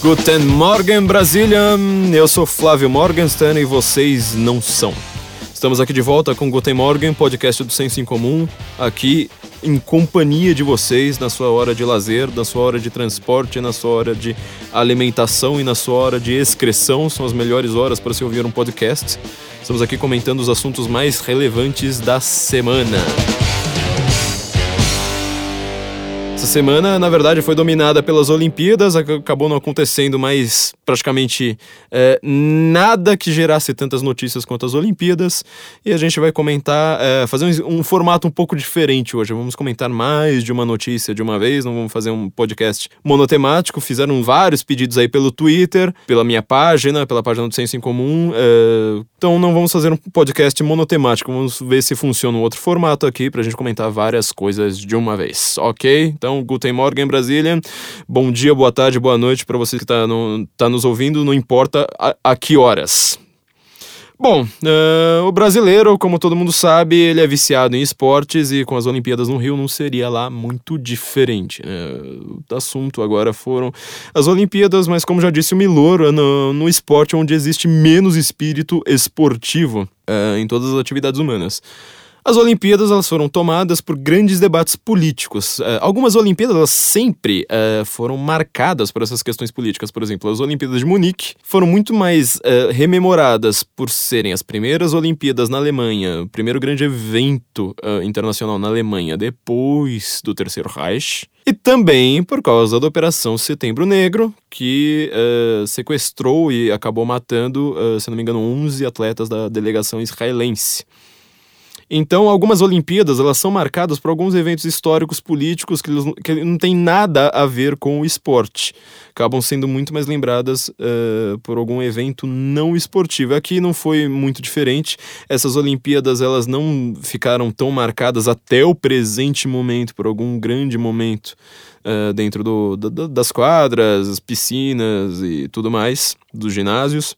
Guten Morgen, Brasília! Eu sou Flávio Morgenstern e vocês não são. Estamos aqui de volta com Guten Morgen, podcast do Senso em Comum, aqui em companhia de vocês na sua hora de lazer, na sua hora de transporte, na sua hora de alimentação e na sua hora de excreção. São as melhores horas para se ouvir um podcast. Estamos aqui comentando os assuntos mais relevantes da semana. Semana, na verdade, foi dominada pelas Olimpíadas, acabou não acontecendo mais praticamente é, nada que gerasse tantas notícias quanto as Olimpíadas. E a gente vai comentar, é, fazer um, um, formato um pouco diferente hoje. Vamos comentar mais de uma notícia de uma vez, não vamos fazer um podcast monotemático. Fizeram vários pedidos aí pelo Twitter, pela minha página, pela página do Senso em Comum. É, então não vamos fazer um podcast monotemático, vamos ver se funciona um outro formato aqui pra gente comentar várias coisas de uma vez, ok? Então Guten Morgen, Brasília. Bom dia, boa tarde, boa noite para você que está no, tá nos ouvindo, não importa a, a que horas. Bom, uh, o brasileiro, como todo mundo sabe, ele é viciado em esportes e com as Olimpíadas no Rio não seria lá muito diferente. Né? O assunto agora foram as Olimpíadas, mas como já disse o Milor, é no, no esporte onde existe menos espírito esportivo uh, em todas as atividades humanas. As Olimpíadas elas foram tomadas por grandes debates políticos. Uh, algumas Olimpíadas elas sempre uh, foram marcadas por essas questões políticas. Por exemplo, as Olimpíadas de Munique foram muito mais uh, rememoradas por serem as primeiras Olimpíadas na Alemanha, o primeiro grande evento internacional na Alemanha depois do Terceiro Reich. E também por causa da Operação Setembro Negro, que sequestrou e acabou matando, se não me engano, 11 atletas da delegação israelense. Então, algumas Olimpíadas elas são marcadas por alguns eventos históricos políticos que, que não tem nada a ver com o esporte. Acabam sendo muito mais lembradas uh, por algum evento não esportivo. Aqui não foi muito diferente. Essas Olimpíadas elas não ficaram tão marcadas até o presente momento, por algum grande momento. Uh, dentro do, das quadras, piscinas e tudo mais, dos ginásios.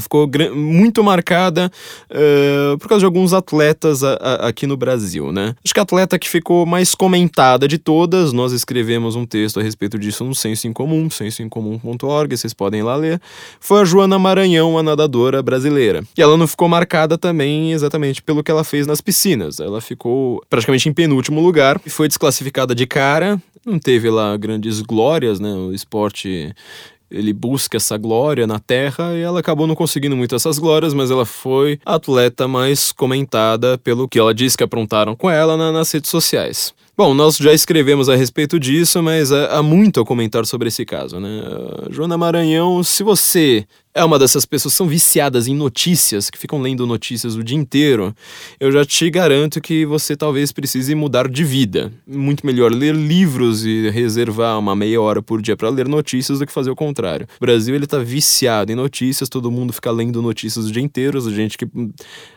Ficou muito marcada uh, por causa de alguns atletas a, a, aqui no Brasil, né? Acho que a atleta que ficou mais comentada de todas, nós escrevemos um texto a respeito disso no Senso em Comum, sensoemcomum.org, vocês podem ir lá ler, foi a Joana Maranhão, a nadadora brasileira. E ela não ficou marcada também exatamente pelo que ela fez nas piscinas. Ela ficou praticamente em penúltimo lugar e foi desclassificada de cara, não teve lá grandes glórias, né? O esporte ele busca essa glória na Terra e ela acabou não conseguindo muito essas glórias, mas ela foi a atleta mais comentada pelo que ela disse que aprontaram com ela na, nas redes sociais. Bom, nós já escrevemos a respeito disso, mas há muito a comentar sobre esse caso, né? Joana Maranhão, se você é uma dessas pessoas que são viciadas em notícias, que ficam lendo notícias o dia inteiro, eu já te garanto que você talvez precise mudar de vida. Muito melhor ler livros e reservar uma meia hora por dia para ler notícias do que fazer o contrário. O Brasil ele tá viciado em notícias, todo mundo fica lendo notícias o dia inteiro, a gente que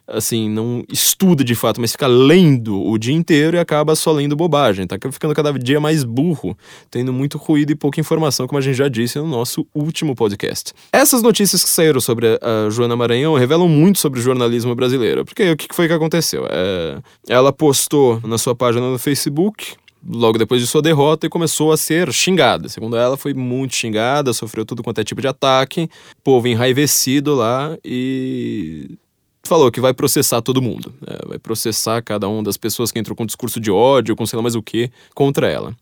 assim não estuda de fato, mas fica lendo o dia inteiro e acaba só lendo bobagem, tá ficando cada dia mais burro, tendo muito ruído e pouca informação, como a gente já disse no nosso último podcast. Essas notícias notícias que saíram sobre a Joana Maranhão revelam muito sobre o jornalismo brasileiro. Porque o que foi que aconteceu? É, ela postou na sua página no Facebook logo depois de sua derrota e começou a ser xingada. Segundo ela, foi muito xingada, sofreu tudo quanto é tipo de ataque, povo enraivecido lá e falou que vai processar todo mundo. É, vai processar cada uma das pessoas que entrou com discurso de ódio, com sei lá mais o que, contra ela.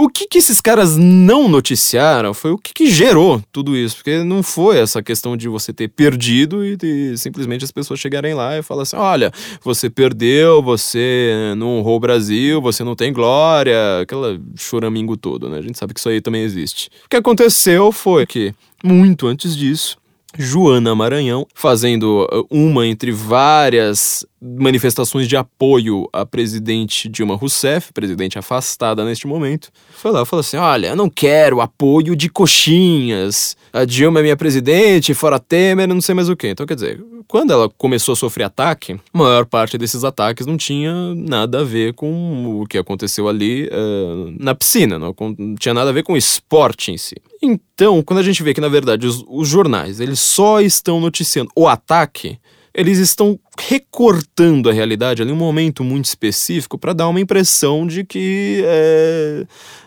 O que, que esses caras não noticiaram foi o que, que, gerou tudo isso, porque não foi essa questão de você ter perdido e de simplesmente as pessoas chegarem lá e falar assim: olha, você perdeu, você não honrou o Brasil, você não tem glória, aquela choramingo todo, né? A gente sabe que isso aí também existe. O que aconteceu foi que, muito antes disso, Joana Maranhão, fazendo uh, uma entre várias manifestações de apoio à presidente Dilma Rousseff, presidente afastada neste momento, foi lá e falou assim: Olha, eu não quero apoio de coxinhas. A Dilma é minha presidente, fora Temer, não sei mais o que. Então, quer dizer, quando ela começou a sofrer ataque, a maior parte desses ataques não tinha nada a ver com o que aconteceu ali uh, na piscina, não, não tinha nada a ver com o esporte em si. Então, quando a gente vê que, na verdade, os, os jornais eles só estão noticiando o ataque eles estão recortando a realidade ali em um momento muito específico para dar uma impressão de que é,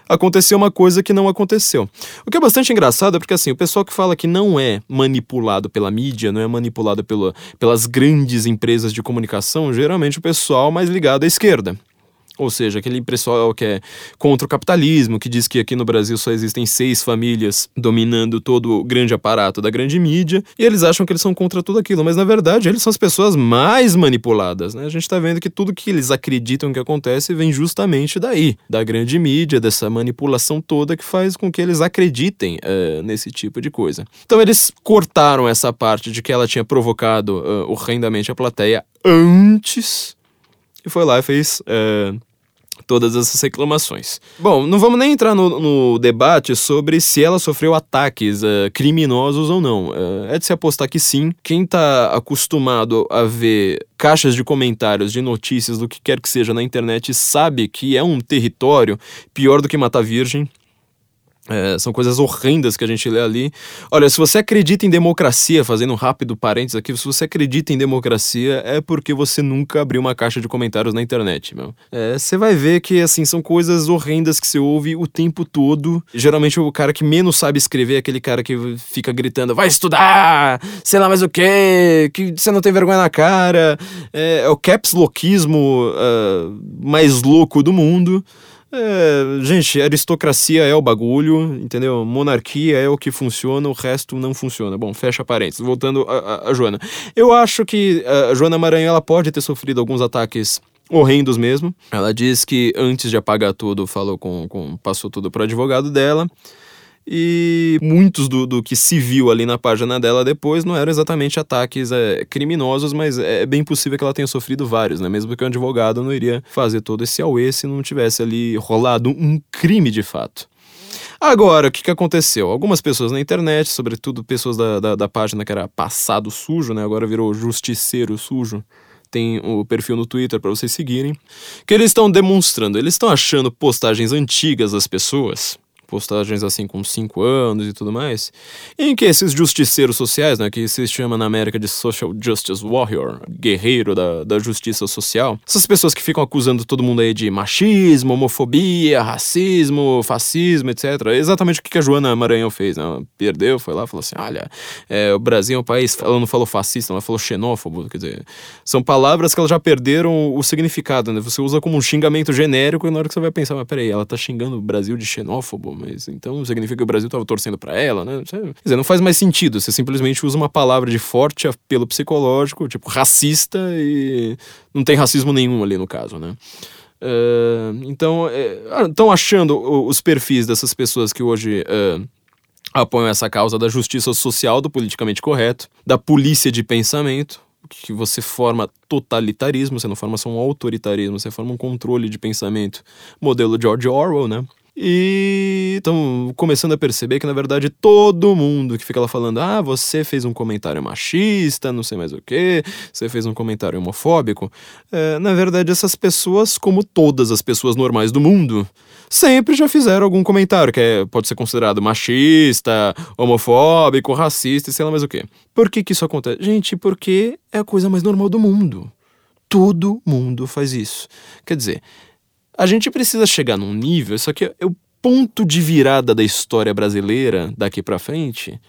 aconteceu uma coisa que não aconteceu. O que é bastante engraçado é porque assim, o pessoal que fala que não é manipulado pela mídia, não é manipulado pela, pelas grandes empresas de comunicação, geralmente o pessoal mais ligado à esquerda. Ou seja, aquele pessoal que é contra o capitalismo, que diz que aqui no Brasil só existem seis famílias dominando todo o grande aparato da grande mídia, e eles acham que eles são contra tudo aquilo, mas na verdade eles são as pessoas mais manipuladas, né? A gente tá vendo que tudo que eles acreditam que acontece vem justamente daí, da grande mídia, dessa manipulação toda que faz com que eles acreditem uh, nesse tipo de coisa. Então eles cortaram essa parte de que ela tinha provocado uh, horrendamente a plateia antes e foi lá e fez é, todas essas reclamações. Bom, não vamos nem entrar no, no debate sobre se ela sofreu ataques é, criminosos ou não. É, é de se apostar que sim. Quem está acostumado a ver caixas de comentários de notícias do que quer que seja na internet sabe que é um território pior do que matar virgem. É, são coisas horrendas que a gente lê ali. Olha, se você acredita em democracia, fazendo um rápido parênteses aqui, se você acredita em democracia, é porque você nunca abriu uma caixa de comentários na internet, meu. É, você vai ver que, assim, são coisas horrendas que você ouve o tempo todo. Geralmente o cara que menos sabe escrever é aquele cara que fica gritando, vai estudar, sei lá mais o quê, que você não tem vergonha na cara. É, é o caps loquismo uh, mais louco do mundo. É, gente, aristocracia é o bagulho, entendeu? Monarquia é o que funciona, o resto não funciona. Bom, fecha parênteses. Voltando a, a, a Joana. Eu acho que a Joana Maranhão ela pode ter sofrido alguns ataques horrendos mesmo. Ela diz que antes de apagar tudo, falou com, com passou tudo para advogado dela. E muitos do, do que se viu ali na página dela depois não eram exatamente ataques é, criminosos, mas é bem possível que ela tenha sofrido vários, né? Mesmo que o advogado não iria fazer todo esse auê se não tivesse ali rolado um crime de fato. Agora, o que, que aconteceu? Algumas pessoas na internet, sobretudo pessoas da, da, da página que era passado sujo, né? Agora virou justiceiro sujo tem o perfil no Twitter para vocês seguirem, que eles estão demonstrando, eles estão achando postagens antigas das pessoas postagens assim com 5 anos e tudo mais, em que esses justiceiros sociais, né, que se chama na América de Social Justice Warrior, guerreiro da, da justiça social, essas pessoas que ficam acusando todo mundo aí de machismo, homofobia, racismo, fascismo, etc. Exatamente o que a Joana Maranhão fez, né? Ela perdeu, foi lá falou assim: olha, é, o Brasil é um país. Ela não falou fascista, ela falou xenófobo, quer dizer, são palavras que elas já perderam o significado, né? Você usa como um xingamento genérico e na hora que você vai pensar, mas peraí, ela tá xingando o Brasil de xenófobo? Mas então significa que o Brasil estava torcendo para ela, né? Quer dizer, não faz mais sentido. Você simplesmente usa uma palavra de forte apelo psicológico, tipo racista, e não tem racismo nenhum ali no caso, né? Uh, então, estão uh, achando os perfis dessas pessoas que hoje uh, apoiam essa causa da justiça social, do politicamente correto, da polícia de pensamento, que você forma totalitarismo, você não forma só um autoritarismo, você forma um controle de pensamento, modelo George Orwell, né? E estão começando a perceber que, na verdade, todo mundo que fica lá falando, ah, você fez um comentário machista, não sei mais o que, você fez um comentário homofóbico, é, na verdade, essas pessoas, como todas as pessoas normais do mundo, sempre já fizeram algum comentário que é, pode ser considerado machista, homofóbico, racista e sei lá mais o que. Por que, que isso acontece? Gente, porque é a coisa mais normal do mundo. Todo mundo faz isso. Quer dizer, a gente precisa chegar num nível, isso aqui é o ponto de virada da história brasileira daqui para frente,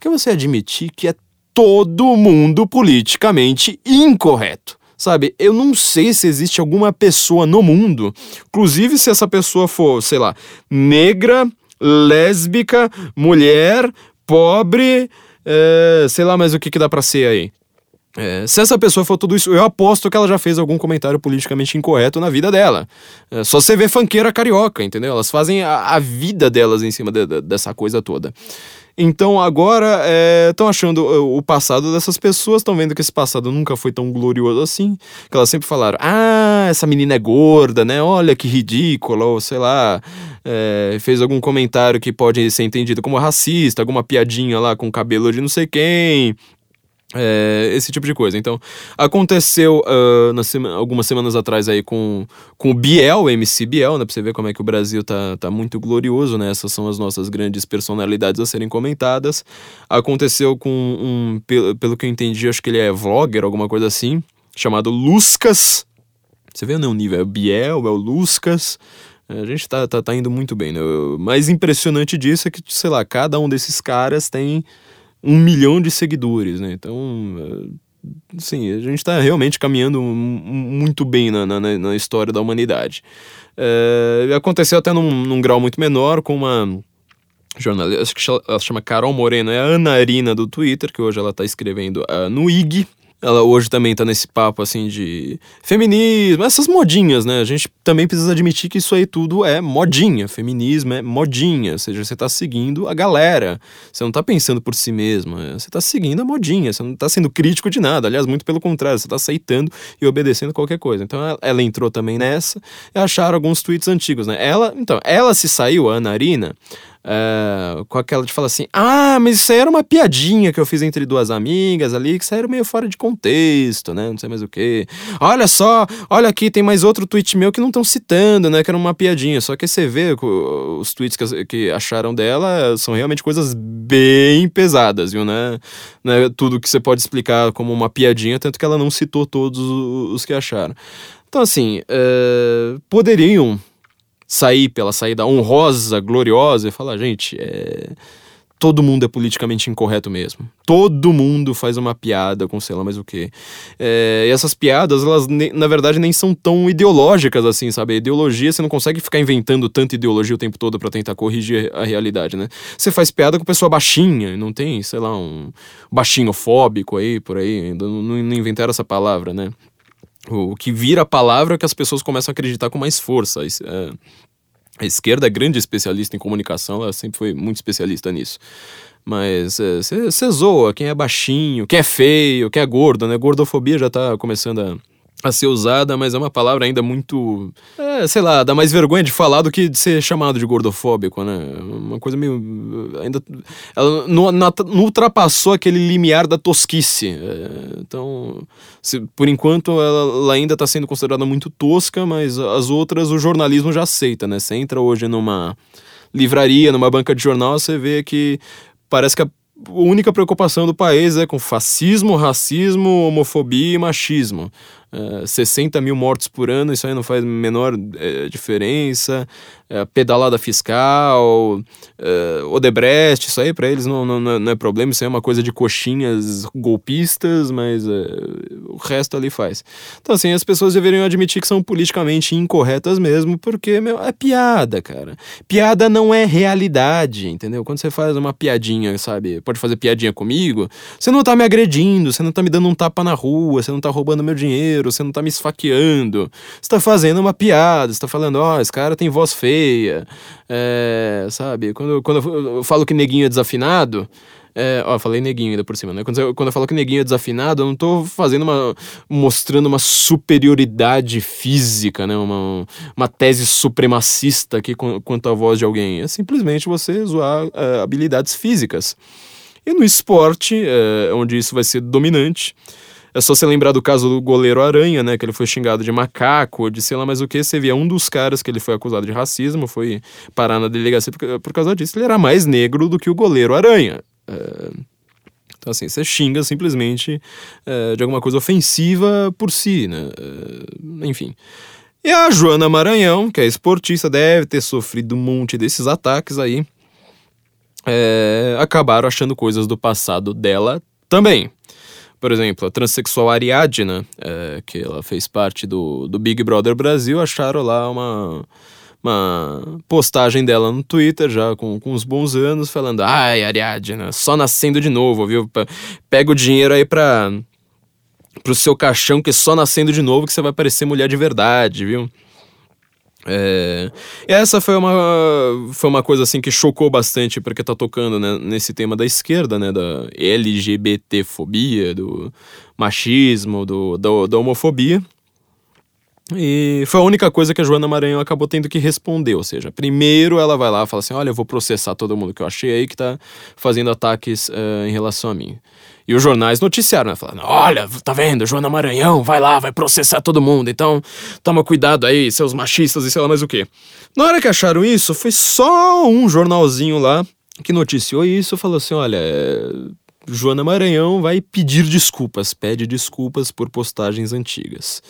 que é você admitir que é todo mundo politicamente incorreto. Sabe, eu não sei se existe alguma pessoa no mundo, inclusive se essa pessoa for, sei lá, negra, lésbica, mulher, pobre, é, sei lá mais o que, que dá pra ser aí. É, se essa pessoa for tudo isso, eu aposto que ela já fez algum comentário politicamente incorreto na vida dela. É, só você vê fanqueira carioca, entendeu? Elas fazem a, a vida delas em cima de, de, dessa coisa toda. Então agora estão é, achando o passado dessas pessoas, estão vendo que esse passado nunca foi tão glorioso assim, que elas sempre falaram: ah, essa menina é gorda, né? Olha que ridícula, ou sei lá, é, fez algum comentário que pode ser entendido como racista, alguma piadinha lá com cabelo de não sei quem É, esse tipo de coisa. Então, aconteceu uh, sema, algumas semanas atrás aí com, com o Biel, o MC Biel, né? Pra você ver como é que o Brasil tá, tá muito glorioso, né? Essas são as nossas grandes personalidades a serem comentadas. Aconteceu com um, pelo, pelo que eu entendi, acho que ele é vlogger, alguma coisa assim, chamado Luscas. Você vê, né? O nível é o Biel, é o Luscas. É, a gente tá, tá, tá indo muito bem, né? O mais impressionante disso é que, sei lá, cada um desses caras tem um milhão de seguidores, né? Então, é, sim, a gente está realmente caminhando muito bem na, na, na história da humanidade. É, aconteceu até num, num, grau muito menor com uma jornalista, acho que ela chama Carol Moreno, é a Ana Arina do Twitter, que hoje ela está escrevendo uh, no IG, ela hoje também tá nesse papo assim de feminismo, essas modinhas, né? A gente também precisa admitir que isso aí tudo é modinha. Feminismo é modinha, ou seja, você tá seguindo a galera. Você não tá pensando por si mesmo, é, você tá seguindo a modinha, você não tá sendo crítico de nada. Aliás, muito pelo contrário, você tá aceitando e obedecendo qualquer coisa. Então ela entrou também nessa e acharam alguns tweets antigos, né? Ela, então, ela se saiu, a Ana Arina, Uh, com aquela de falar assim: ah, mas isso aí era uma piadinha que eu fiz entre duas amigas ali, que saíram meio fora de contexto, né? Não sei mais o que. Olha só, olha aqui, tem mais outro tweet meu que não estão citando, né? Que era uma piadinha. Só que você vê os tweets que, que acharam dela são realmente coisas bem pesadas, viu, né? né? Tudo que você pode explicar como uma piadinha, tanto que ela não citou todos os que acharam. Então, assim, uh, poderiam sair pela saída honrosa, gloriosa e falar, gente, é... todo mundo é politicamente incorreto mesmo. Todo mundo faz uma piada com sei lá mais o que. É... e essas piadas, elas na verdade nem são tão ideológicas assim, sabe? A ideologia, você não consegue ficar inventando tanta ideologia o tempo todo para tentar corrigir a realidade, né? Você faz piada com pessoa baixinha, não tem, sei lá, um baixinho fóbico aí, por aí, ainda não, não inventaram essa palavra, né? O que vira a palavra que as pessoas começam a acreditar com mais força. É, a esquerda é grande especialista em comunicação, ela sempre foi muito especialista nisso. Mas você é, zoa quem é baixinho, quem é feio, quem é gordo, né? Gordofobia já tá começando a a ser usada, mas é uma palavra ainda muito. É, sei lá, dá mais vergonha de falar do que de ser chamado de gordofóbico, né? Uma coisa meio. Ainda. Ela não, não ultrapassou aquele limiar da tosquice. É, então, se, por enquanto, ela, ela ainda está sendo considerada muito tosca, mas as outras o jornalismo já aceita, né? Você entra hoje numa livraria, numa banca de jornal, você vê que parece que a a única preocupação do país é com fascismo, racismo, homofobia e machismo. 60 mil mortos por ano, isso aí não faz menor é, diferença. É, pedalada fiscal, é, Odebrecht, isso aí para eles não, não, não é problema, isso aí é uma coisa de coxinhas golpistas, mas é, o resto ali faz. Então, assim, as pessoas deveriam admitir que são politicamente incorretas mesmo, porque, meu, é piada, cara. Piada não é realidade, entendeu? Quando você faz uma piadinha, sabe? Pode fazer piadinha comigo, você não tá me agredindo, você não tá me dando um tapa na rua, você não tá roubando meu dinheiro, você não tá me esfaqueando. Você tá fazendo uma piada, você tá falando, ó, oh, esse cara tem voz feia. É, sabe? Quando, quando eu falo que neguinho é desafinado. É, ó, falei neguinho ainda por cima, né? Quando eu, quando eu falo que neguinho é desafinado, eu não tô fazendo uma. mostrando uma superioridade física, né? Uma, uma tese supremacista aqui quanto à voz de alguém. É simplesmente você zoar é, habilidades físicas. E no esporte, é, onde isso vai ser dominante, é só você lembrar do caso do goleiro Aranha, né? Que ele foi xingado de macaco, de sei lá mais o que. Você via um dos caras que ele foi acusado de racismo, foi parar na delegacia por, por causa disso. Ele era mais negro do que o goleiro Aranha. É... Então, assim, você xinga simplesmente é, de alguma coisa ofensiva por si, né? É, enfim. E a Joana Maranhão, que é esportista, deve ter sofrido um monte desses ataques aí. É, acabaram achando coisas do passado dela também. Por exemplo, a transexual Ariadna, é, que ela fez parte do, do Big Brother Brasil, acharam lá uma, uma postagem dela no Twitter, já com, com uns bons anos, falando: Ai, Ariadna, só nascendo de novo, viu? Pega o dinheiro aí pra, pro seu caixão, que só nascendo de novo que você vai parecer mulher de verdade, viu? É, essa foi uma, foi uma coisa assim que chocou bastante porque tá tocando né, nesse tema da esquerda, né, da LGBTfobia, do machismo, do, do da homofobia. E foi a única coisa que a Joana Maranhão acabou tendo que responder. Ou seja, primeiro ela vai lá e fala assim: Olha, eu vou processar todo mundo que eu achei aí que tá fazendo ataques uh, em relação a mim. E os jornais noticiaram, né? Falando: Olha, tá vendo? Joana Maranhão vai lá, vai processar todo mundo. Então toma cuidado aí, seus machistas e sei lá mais o quê. Na hora que acharam isso, foi só um jornalzinho lá que noticiou isso. Falou assim: Olha. Joana Maranhão vai pedir desculpas, pede desculpas por postagens antigas.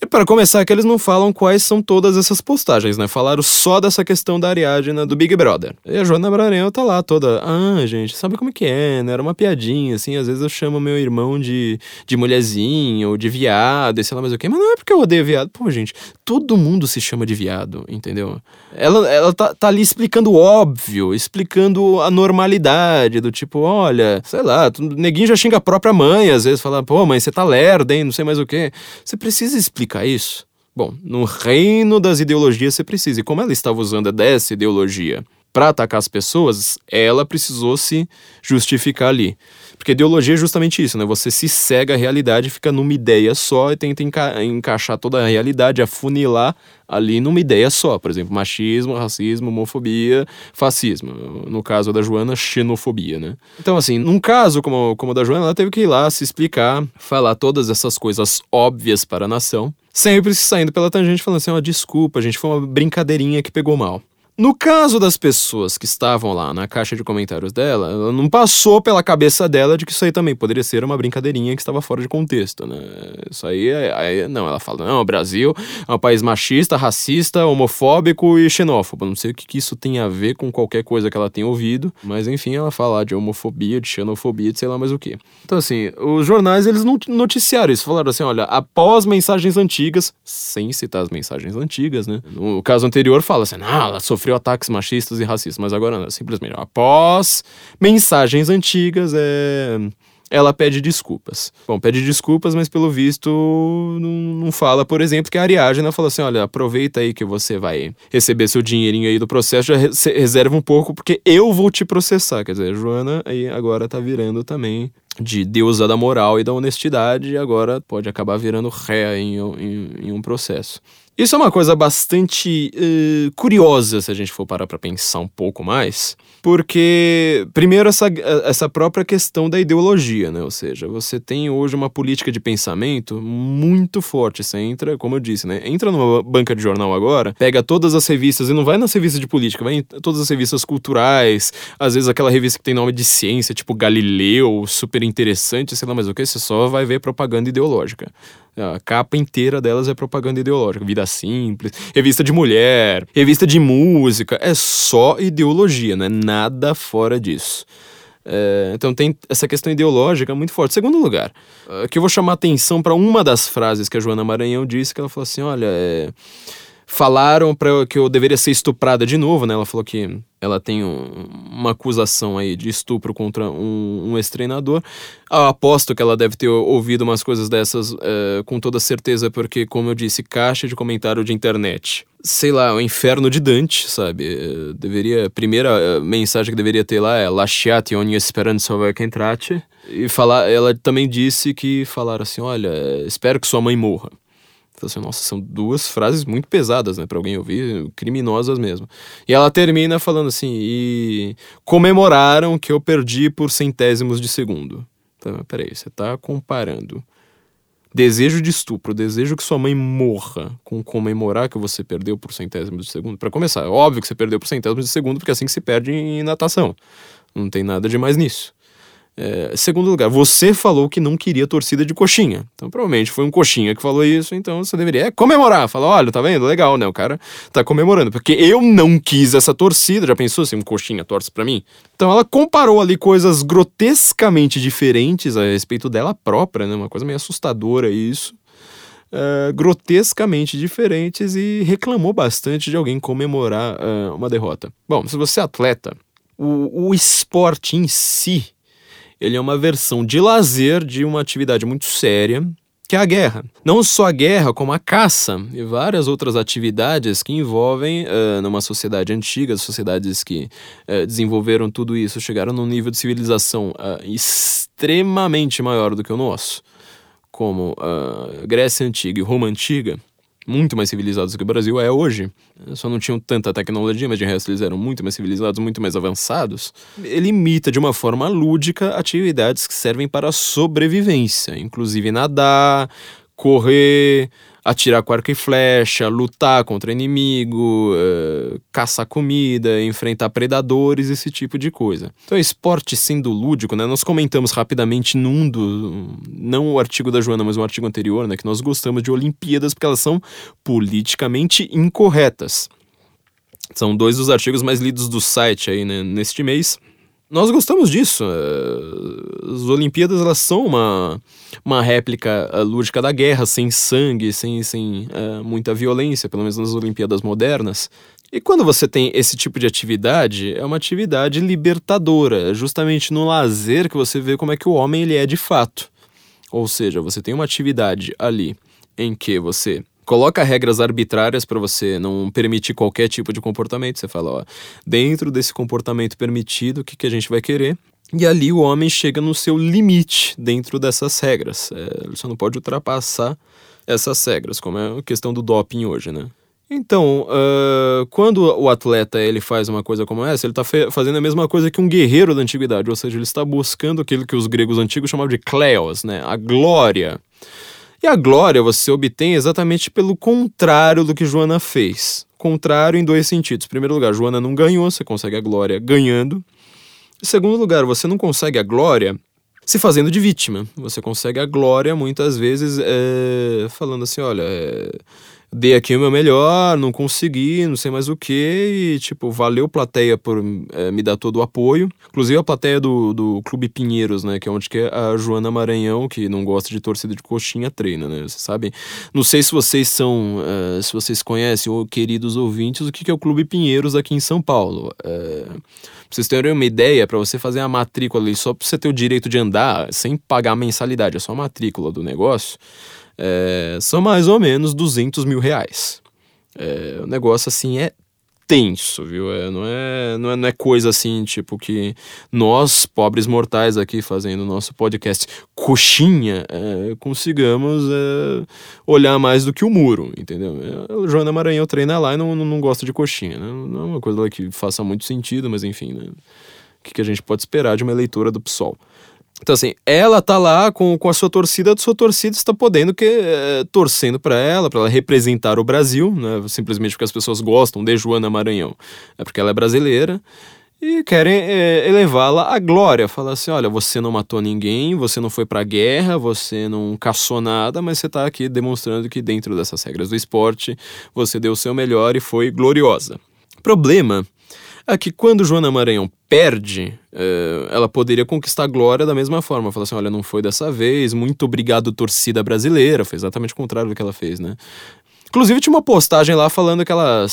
E para começar, que eles não falam quais são todas essas postagens, né? Falaram só dessa questão da Ariadna do Big Brother. E a Joana Maranhão tá lá toda. Ah, gente, sabe como que é, né? Era uma piadinha, assim. Às vezes eu chamo meu irmão de, de mulherzinho ou de viado, e sei lá mais o quê. Mas não é porque eu odeio viado. Pô, gente, todo mundo se chama de viado, entendeu? Ela, ela tá, tá ali explicando o óbvio, explicando a normalidade, do tipo, olha, sei lá, neguinho já xinga a própria mãe, às vezes fala, pô, mãe, você tá lerda, hein? Não sei mais o quê. Você precisa explicar explicar isso? Bom, no reino das ideologias você precisa. E como ela estava usando dessa ideologia para atacar as pessoas, ela precisou se justificar ali. Porque ideologia é justamente isso, né? Você se cega a realidade, fica numa ideia só e tenta enca encaixar toda a realidade, afunilar ali numa ideia só. Por exemplo, machismo, racismo, homofobia, fascismo. No caso da Joana, xenofobia, né? Então, assim, num caso como, como o da Joana, ela teve que ir lá se explicar, falar todas essas coisas óbvias para a nação, sempre saindo pela tangente falando assim, ó, oh, desculpa, gente, foi uma brincadeirinha que pegou mal. No caso das pessoas que estavam lá na caixa de comentários dela, ela não passou pela cabeça dela de que isso aí também poderia ser uma brincadeirinha que estava fora de contexto, né? Isso aí, aí não, ela fala, não, o Brasil é um país machista, racista, homofóbico e xenófobo. Não sei o que, que isso tem a ver com qualquer coisa que ela tenha ouvido, mas enfim, ela fala de homofobia, de xenofobia, de sei lá mais o que. Então assim, os jornais eles não noticiaram isso, falaram assim, olha, após mensagens antigas, sem citar as mensagens antigas, né? No caso anterior fala assim, ah, ela sofreu sofreu ataques machistas e racistas, mas agora não, simplesmente após mensagens antigas, é ela pede desculpas. Bom, pede desculpas, mas pelo visto não, não fala, por exemplo, que a Ariadna falou assim: olha, aproveita aí que você vai receber seu dinheirinho aí do processo, já reserva um pouco, porque eu vou te processar. Quer dizer, a Joana aí agora tá virando também de deusa da moral e da honestidade, e agora pode acabar virando ré em, em, em um processo. Isso é uma coisa bastante uh, curiosa se a gente for parar para pensar um pouco mais, porque, primeiro, essa, essa própria questão da ideologia, né? Ou seja, você tem hoje uma política de pensamento muito forte. Você entra, como eu disse, né? Entra numa banca de jornal agora, pega todas as revistas, e não vai nas revistas de política, vai em todas as revistas culturais, às vezes aquela revista que tem nome de ciência, tipo Galileu, super interessante, sei lá mais o que, você só vai ver propaganda ideológica. A capa inteira delas é propaganda ideológica. Vida simples, revista de mulher, revista de música. É só ideologia, não é nada fora disso. É, então tem essa questão ideológica muito forte. Segundo lugar, aqui eu vou chamar atenção para uma das frases que a Joana Maranhão disse, que ela falou assim, olha, é, falaram para que eu deveria ser estuprada de novo, né? Ela falou que ela tem um, uma acusação aí de estupro contra um, um ex-treinador. Aposto que ela deve ter ouvido umas coisas dessas é, com toda certeza, porque, como eu disse, caixa de comentário de internet. Sei lá, o inferno de Dante, sabe? Eh, deveria. A primeira eh, mensagem que deveria ter lá é Lasciate ogni speranza voi che entrate. E falar, ela também disse que falaram assim: olha, espero que sua mãe morra. Falei assim, nossa, são duas frases muito pesadas, né, para alguém ouvir, criminosas mesmo. E ela termina falando assim: e comemoraram que eu perdi por centésimos de segundo. Então, peraí, você tá comparando desejo de estupro, desejo que sua mãe morra, com comemorar que você perdeu por centésimos de segundo? Para começar, é óbvio que você perdeu por centésimos de segundo, porque é assim que se perde em natação. Não tem nada de mais nisso. É, segundo lugar, você falou que não queria torcida de coxinha. Então, provavelmente foi um coxinha que falou isso, então você deveria comemorar. Falar, olha, tá vendo? Legal, né? O cara tá comemorando. Porque eu não quis essa torcida. Já pensou se um coxinha torce para mim? Então, ela comparou ali coisas grotescamente diferentes a respeito dela própria, né? Uma coisa meio assustadora isso. Uh, grotescamente diferentes e reclamou bastante de alguém comemorar uh, uma derrota. Bom, se você é atleta, o, o esporte em si ele é uma versão de lazer de uma atividade muito séria, que é a guerra. Não só a guerra, como a caça e várias outras atividades que envolvem, uh, numa sociedade antiga, sociedades que uh, desenvolveram tudo isso, chegaram num nível de civilização uh, extremamente maior do que o nosso, como Grécia Antiga e Roma Antiga, muito mais civilizados do que o Brasil é hoje, só não tinham tanta tecnologia, mas de resto eles eram muito mais civilizados, muito mais avançados. Ele imita de uma forma lúdica atividades que servem para a sobrevivência, inclusive nadar, correr, atirar com arco e flecha, lutar contra inimigo, uh, caçar comida, enfrentar predadores, esse tipo de coisa. Então, esporte sendo lúdico, né? Nós comentamos rapidamente num do. Não o artigo da Joana, mas um artigo anterior, né? Que nós gostamos de Olimpíadas porque elas são politicamente incorretas. São dois dos artigos mais lidos do site aí, né, neste mês. Nós gostamos disso. Eh, as Olimpíadas elas são uma, uma réplica eh, lúdica da guerra, sem sangue, sem, sem uh, muita violência, pelo menos nas Olimpíadas modernas. E quando você tem esse tipo de atividade, é uma atividade libertadora, justamente no lazer que você vê como é que o homem ele é de fato. Ou seja, você tem uma atividade ali em que você coloca regras arbitrárias para você não permitir qualquer tipo de comportamento. Você fala, ó, dentro desse comportamento permitido, o que, que a gente vai querer? E ali o homem chega no seu limite dentro dessas regras. É, ele só não pode ultrapassar essas regras, como é a questão do doping hoje, né? Então, uh, quando o atleta ele faz uma coisa como essa, ele está fazendo a mesma coisa que um guerreiro da antiguidade, ou seja, ele está buscando aquilo que os gregos antigos chamavam de kleos, né? a glória. E a glória você obtém exatamente pelo contrário do que Joana fez. Contrário em dois sentidos. Em primeiro lugar, Joana não ganhou, você consegue a glória ganhando. Em segundo lugar, você não consegue a glória se fazendo de vítima. Você consegue a glória muitas vezes é, falando assim: olha, é, dei aqui o meu melhor, não consegui, não sei mais o que, e tipo, valeu plateia por é, me dar todo o apoio. Inclusive a plateia do, do Clube Pinheiros, né, que é onde que a Joana Maranhão, que não gosta de torcida de coxinha, treina, né, você sabe? Não sei se vocês são, uh, se vocês conhecem, ou queridos ouvintes, o que, que é o Clube Pinheiros aqui em São Paulo. Uh, pra vocês terem uma ideia, para você fazer a matrícula ali, só pra você ter o direito de andar, sem pagar mensalidade, é só a matrícula do negócio, é, são mais ou menos 200 mil reais. É, o negócio assim é tenso, viu? É, não, é, não, é, não é coisa assim, tipo, que nós, pobres mortais aqui fazendo nosso podcast coxinha, é, consigamos é, olhar mais do que o muro, entendeu? É, a Joana Maranhão treina lá e não, não, não gosta de coxinha, né? Não é uma coisa que faça muito sentido, mas enfim, né? O que, que a gente pode esperar de uma eleitora do PSOL? Então, assim, ela tá lá com, com a sua torcida, a sua torcida está podendo que é, torcendo para ela, para ela representar o Brasil, né? Simplesmente porque as pessoas gostam de Joana Maranhão. É porque ela é brasileira e querem é, elevá-la à glória. Falar assim: olha, você não matou ninguém, você não foi pra guerra, você não caçou nada, mas você tá aqui demonstrando que dentro dessas regras do esporte você deu o seu melhor e foi gloriosa. Problema é que quando Joana Maranhão perde, é, ela poderia conquistar a glória da mesma forma. Falar assim: olha, não foi dessa vez, muito obrigado, torcida brasileira. Foi exatamente o contrário do que ela fez, né? Inclusive, tinha uma postagem lá falando que ela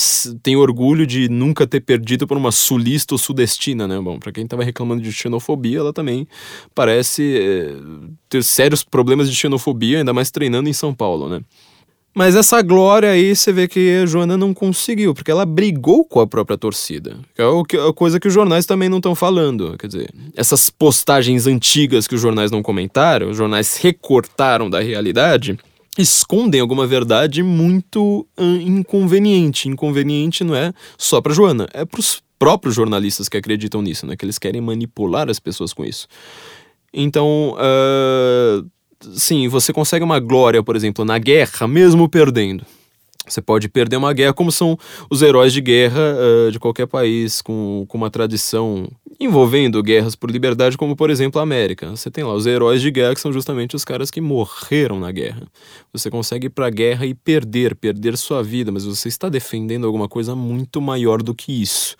tem orgulho de nunca ter perdido por uma sulista ou sudestina, né? Bom, pra quem tava reclamando de xenofobia, ela também parece é, ter sérios problemas de xenofobia, ainda mais treinando em São Paulo, né? Mas essa glória aí você vê que a Joana não conseguiu, porque ela brigou com a própria torcida. Que é a coisa que os jornais também não estão falando. Quer dizer, essas postagens antigas que os jornais não comentaram, os jornais recortaram da realidade, escondem alguma verdade muito inconveniente. Inconveniente não é só para Joana, é para os próprios jornalistas que acreditam nisso, né? Que eles querem manipular as pessoas com isso. Então, uh, sim, você consegue uma glória, por exemplo, na guerra, mesmo perdendo. Você pode perder uma guerra, como são os heróis de guerra uh, de qualquer país com, com uma tradição envolvendo guerras por liberdade, como por exemplo a América. Você tem lá os heróis de guerra, que são justamente os caras que morreram na guerra. Você consegue ir para a guerra e perder, perder sua vida, mas você está defendendo alguma coisa muito maior do que isso.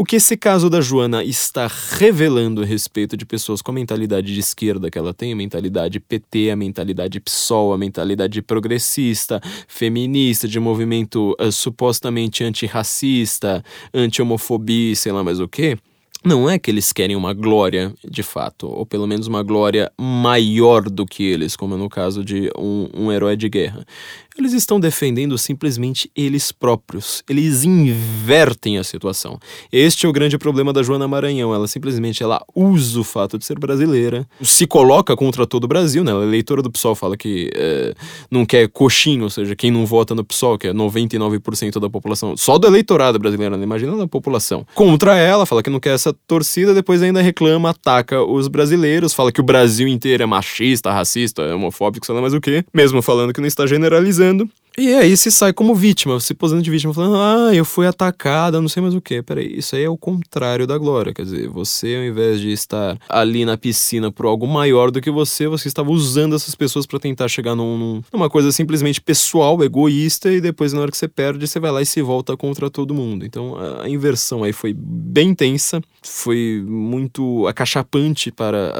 O que esse caso da Joana está revelando a respeito de pessoas com a mentalidade de esquerda que ela tem, a mentalidade PT, a mentalidade PSOL, a mentalidade progressista, feminista, de movimento uh, supostamente antirracista, anti-homofobia, sei lá mais o que, não é que eles querem uma glória de fato, ou pelo menos uma glória maior do que eles, como no caso de um, um herói de guerra. Eles estão defendendo simplesmente eles próprios. Eles invertem a situação. Este é o grande problema da Joana Maranhão. Ela simplesmente ela usa o fato de ser brasileira, se coloca contra todo o Brasil, né? Ela é eleitora do PSOL, fala que é, não quer coxinho, ou seja, quem não vota no PSOL, que é 99% da população, só do eleitorado brasileiro, né? imagina da população. Contra ela, fala que não quer essa torcida, depois ainda reclama, ataca os brasileiros, fala que o Brasil inteiro é machista, racista, homofóbico, sei lá mais o que, mesmo falando que não está generalizando funcionando e aí se sai como vítima, se posando de vítima, falando, ah, eu fui atacada, não sei mais o que. Peraí, isso aí é o contrário da glória. Quer dizer, você, ao invés de estar ali na piscina por algo maior do que você, você estava usando essas pessoas para tentar chegar num, numa coisa simplesmente pessoal, egoísta, e depois, na hora que você perde, você vai lá e se volta contra todo mundo. Então a, a inversão aí foi bem tensa, foi muito acachapante para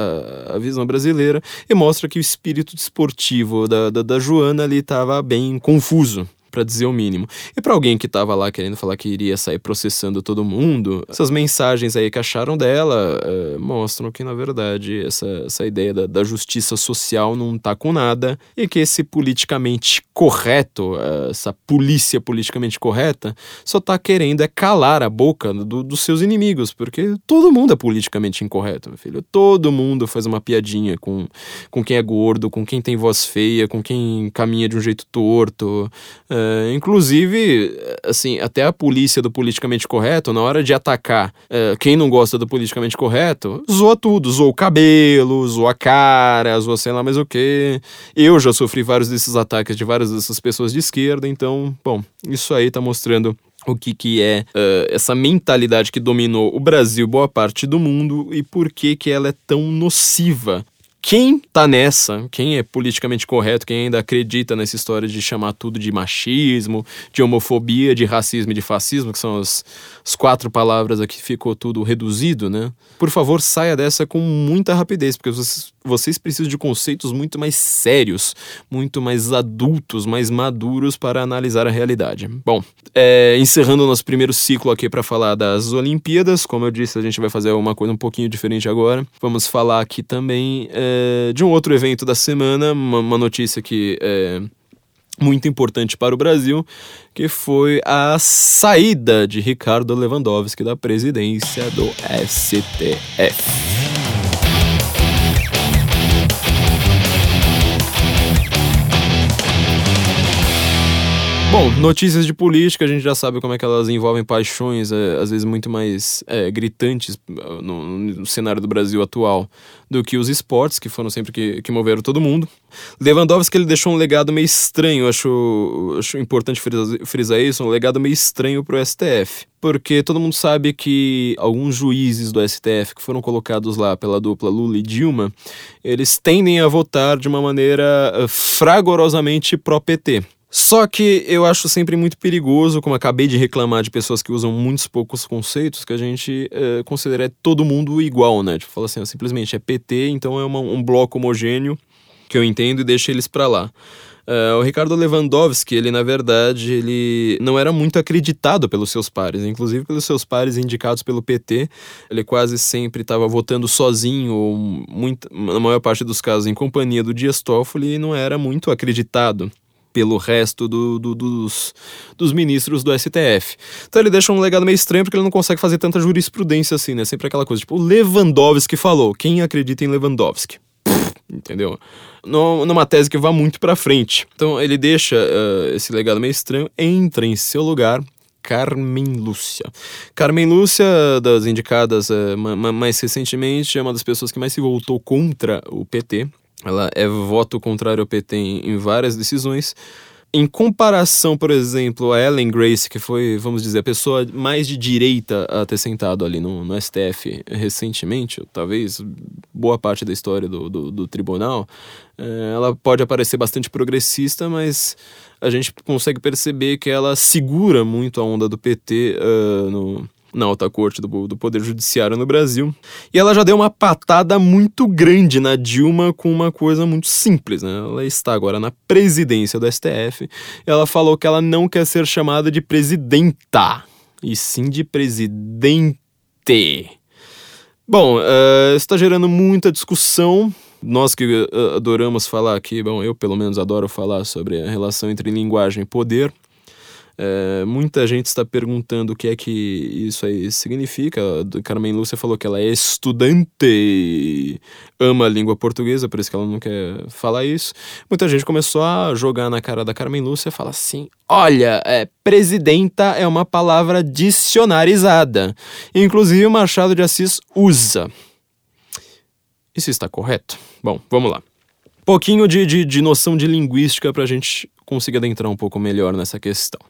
a, a visão brasileira, e mostra que o espírito desportivo da, da, da Joana ali estava bem confuso confuso para dizer o mínimo. E para alguém que tava lá querendo falar que iria sair processando todo mundo, essas mensagens aí que acharam dela uh, mostram que, na verdade, essa, essa ideia da, da, justiça social não tá com nada e que esse politicamente correto, uh, essa polícia politicamente correta, só tá querendo é calar a boca do, dos seus inimigos, porque todo mundo é politicamente incorreto, meu filho. Todo mundo faz uma piadinha com, com quem é gordo, com quem tem voz feia, com quem caminha de um jeito torto. Uh, Uh, inclusive, assim, até a polícia do politicamente correto, na hora de atacar uh, quem não gosta do politicamente correto, zoa tudo. Zoa o cabelo, zoa a cara, zoa sei lá mais o que. Eu já sofri vários desses ataques de várias dessas pessoas de esquerda, então, bom, isso aí tá mostrando o que, que é uh, essa mentalidade que dominou o Brasil, boa parte do mundo, e por que, que ela é tão nociva quem tá nessa, quem é politicamente correto, quem ainda acredita nessa história de chamar tudo de machismo, de homofobia, de racismo e de fascismo, que são as, as quatro palavras aqui ficou tudo reduzido, né? Por favor, saia dessa com muita rapidez, porque vocês, vocês precisam de conceitos muito mais sérios, muito mais adultos, mais maduros para analisar a realidade. Bom, é, encerrando o nosso primeiro ciclo aqui para falar das Olimpíadas, como eu disse, a gente vai fazer uma coisa um pouquinho diferente agora. Vamos falar aqui também. É, de um outro evento da semana, uma, uma notícia que é muito importante para o Brasil, que foi a saída de Ricardo Lewandowski da presidência do STF. Bom, notícias de política, a gente já sabe como é que elas envolvem paixões, é, às vezes muito mais é, gritantes uh, no, no, cenário do Brasil atual do que os esportes, que foram sempre que, que moveram todo mundo. Lewandowski ele deixou um legado meio estranho, acho, acho importante frisar, isso, um legado meio estranho pro STF. Porque todo mundo sabe que alguns juízes do STF que foram colocados lá pela dupla Lula e Dilma, eles tendem a votar de uma maneira uh, fragorosamente pró-PT. Só que eu acho sempre muito perigoso, como acabei de reclamar de pessoas que usam muitos poucos conceitos, que a gente é, considera todo mundo igual, né? Tipo, fala assim, simplesmente é PT, então é uma, um bloco homogêneo que eu entendo e deixa eles para lá. Uh, o Ricardo Lewandowski, ele na verdade, ele não era muito acreditado pelos seus pares, inclusive pelos seus pares indicados pelo PT. Ele quase sempre estava votando sozinho, ou muito, na maior parte dos casos em companhia do Dias Toffoli, e não era muito acreditado pelo resto do, do, dos, dos ministros do STF. Então ele deixa um legado meio estranho porque ele não consegue fazer tanta jurisprudência assim, né? Sempre aquela coisa, tipo, o Lewandowski falou, quem acredita em Lewandowski? entendeu? numa tese que vá muito para frente. Então ele deixa uh, esse legado meio estranho, entra em seu lugar Carmen Lúcia. Carmen Lúcia, das indicadas uh, mais recentemente, é uma das pessoas que mais se voltou contra o PT. Ela é voto contrário ao PT em, em várias decisões. Em comparação, por exemplo, a Ellen Grace, que foi, vamos dizer, a pessoa mais de direita a ter sentado ali no, no STF recentemente, talvez boa parte da história do, do, do tribunal, é, ela pode aparecer bastante progressista, mas a gente consegue perceber que ela segura muito a onda do PT uh, no, na alta corte do, do Poder Judiciário no Brasil. E ela já deu uma patada muito grande na Dilma com uma coisa muito simples, né? Ela está agora na presidência do STF. Ela falou que ela não quer ser chamada de presidenta, e sim de presidente. Bom, uh, está gerando muita discussão Nós que uh, adoramos falar aqui, bom, eu pelo menos adoro falar sobre a relação entre linguagem e poder. É, muita gente está perguntando o que é que isso aí significa. A Carmen Lúcia falou que ela é estudante, ama a língua portuguesa, por isso que ela não quer falar isso. Muita gente começou a jogar na cara da Carmen Lúcia e falar assim: olha, é, presidenta é uma palavra dicionarizada. Inclusive o Machado de Assis usa. Isso está correto? Bom, vamos lá. Pouquinho de, de, de noção de linguística para a gente conseguir adentrar um pouco melhor nessa questão.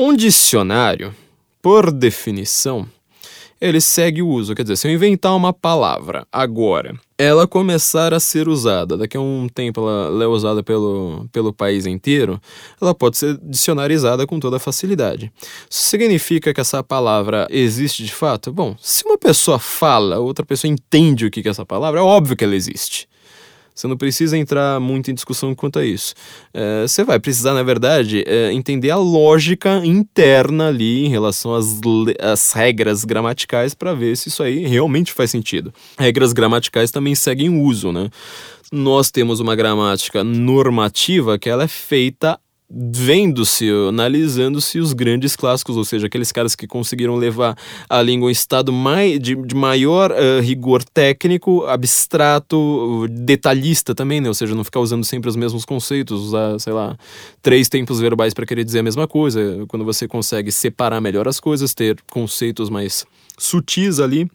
Um dicionário, por definição, ele segue o uso. Quer dizer, se eu inventar uma palavra agora, ela começar a ser usada, daqui a um tempo ela, é usada pelo, pelo país inteiro, ela pode ser dicionarizada com toda facilidade. Significa que essa palavra existe de fato? Bom, se uma pessoa fala, outra pessoa entende o que é essa palavra, é óbvio que ela existe. Você não precisa entrar muito em discussão quanto a isso. É, você vai precisar, na verdade, é, entender a lógica interna ali em relação às, às regras gramaticais para ver se isso aí realmente faz sentido. Regras gramaticais também seguem uso, né? Nós temos uma gramática normativa que ela é feita vendo-se, analisando-se os grandes clássicos, ou seja, aqueles caras que conseguiram levar a língua a um estado mai, de, de maior uh, rigor técnico, abstrato, detalhista também, né? Ou seja, não ficar usando sempre os mesmos conceitos, usar, sei lá, três tempos verbais para querer dizer a mesma coisa. Quando você consegue separar melhor as coisas, ter conceitos mais sutis ali.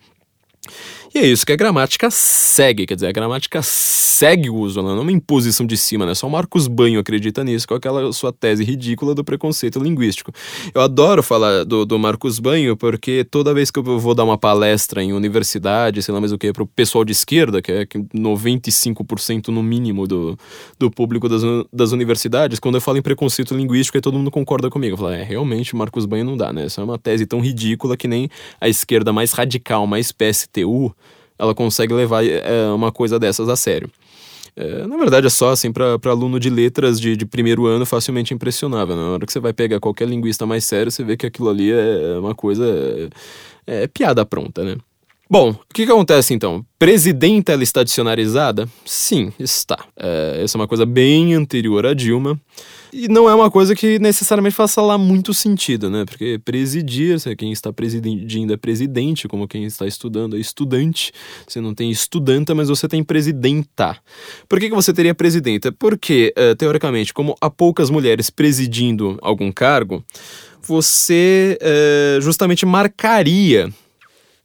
E é isso que a gramática segue, quer dizer, a gramática segue o uso, ela não é uma imposição de cima, né? Só o Marcos Banho acredita nisso com aquela sua tese ridícula do preconceito linguístico. Eu adoro falar do, do Marcos Banho porque toda vez que eu vou dar uma palestra em universidade, sei lá mais o que, pro pessoal de esquerda, que é 95% no mínimo do, do público das, das universidades, quando eu falo em preconceito linguístico, aí todo mundo concorda comigo. Eu falo, é, realmente, Marcos Banho não dá, né? Essa é uma tese tão ridícula que nem a esquerda mais radical, mais PSTU, ela consegue levar é, uma coisa dessas a sério. É, na verdade, é só assim para aluno de letras de, de primeiro ano facilmente impressionável. Né? Na hora que você vai pegar qualquer linguista mais sério, você vê que aquilo ali é uma coisa. É, é piada pronta, né? Bom, o que, que acontece então? Presidenta ela está dicionarizada? Sim, está. É, essa é uma coisa bem anterior a Dilma. E não é uma coisa que necessariamente faça lá muito sentido, né? Porque presidir, quem está presidindo é presidente, como quem está estudando é estudante. Você não tem estudanta, mas você tem presidenta. Por que, que você teria presidenta? Porque, uh, teoricamente, como há poucas mulheres presidindo algum cargo, você uh, justamente marcaria,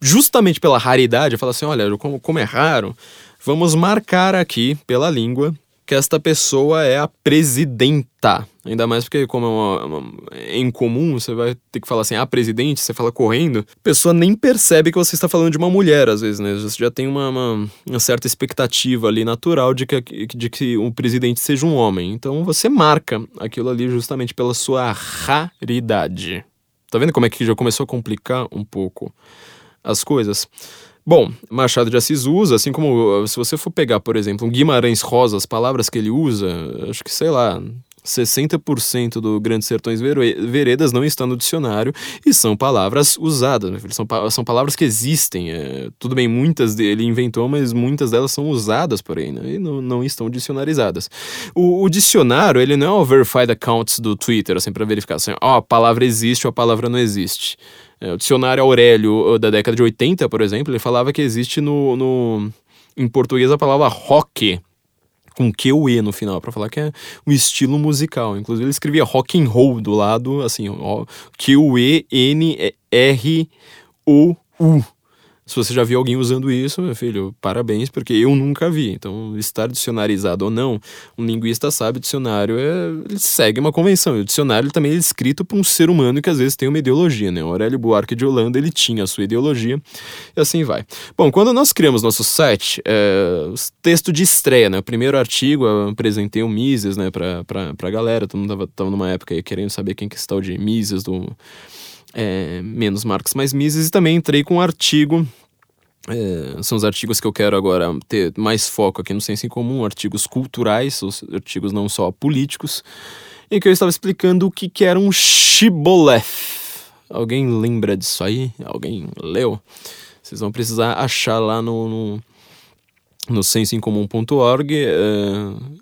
justamente pela raridade, fala assim: olha, como, como é raro, vamos marcar aqui pela língua que esta pessoa é a presidenta. Ainda mais porque, como é, uma, uma, é incomum, você vai ter que falar assim, ah, presidente, você fala correndo, a pessoa nem percebe que você está falando de uma mulher, às vezes, né? Você já tem uma, uma, uma certa expectativa ali natural de que, de que o presidente seja um homem. Então você marca aquilo ali justamente pela sua raridade. Tá vendo como é que já começou a complicar um pouco as coisas? Bom, Machado de Assis usa, assim como se você for pegar, por exemplo, um Guimarães Rosa, as palavras que ele usa, acho que sei lá, 60% do Grandes Sertões Veredas não estão no dicionário e são palavras usadas, né? são, são palavras que existem. É, tudo bem, muitas ele inventou, mas muitas delas são usadas por aí né? e não, não estão dicionarizadas. O, o, dicionário, ele não é o verified accounts do Twitter, assim, para verificar assim, ó, a palavra existe ou a palavra não existe. É, o dicionário Aurélio da década de 80, por exemplo, ele falava que existe no, no em português a palavra rock com Q ou E no final, para falar que é um estilo musical. Inclusive ele escrevia rock and roll do lado, assim, Q E N R O U. Se você já viu alguém usando isso, meu filho, parabéns, porque eu nunca vi. Então, estar dicionarizado ou não, um linguista sabe, dicionário é, ele segue uma convenção. E o dicionário também é escrito por um ser humano que às vezes tem uma ideologia, né? O Aurélio Buarque de Holanda, ele tinha a sua ideologia e assim vai. Bom, quando nós criamos nosso site, é, texto de estreia, né? O primeiro artigo, eu apresentei o Mises, né, pra, pra, galera. Todo mundo tava numa época aí querendo saber quem que está o de Mises, do é, menos Marx mais Mises, e também entrei com um artigo é, são os artigos que eu quero agora ter mais foco aqui no Senso em Comum, artigos culturais, os artigos não só políticos, em que eu estava explicando o que, que era um shibboleth. Alguém lembra disso aí? Alguém leu? Vocês vão precisar achar lá no, no no senseincomum.org, é,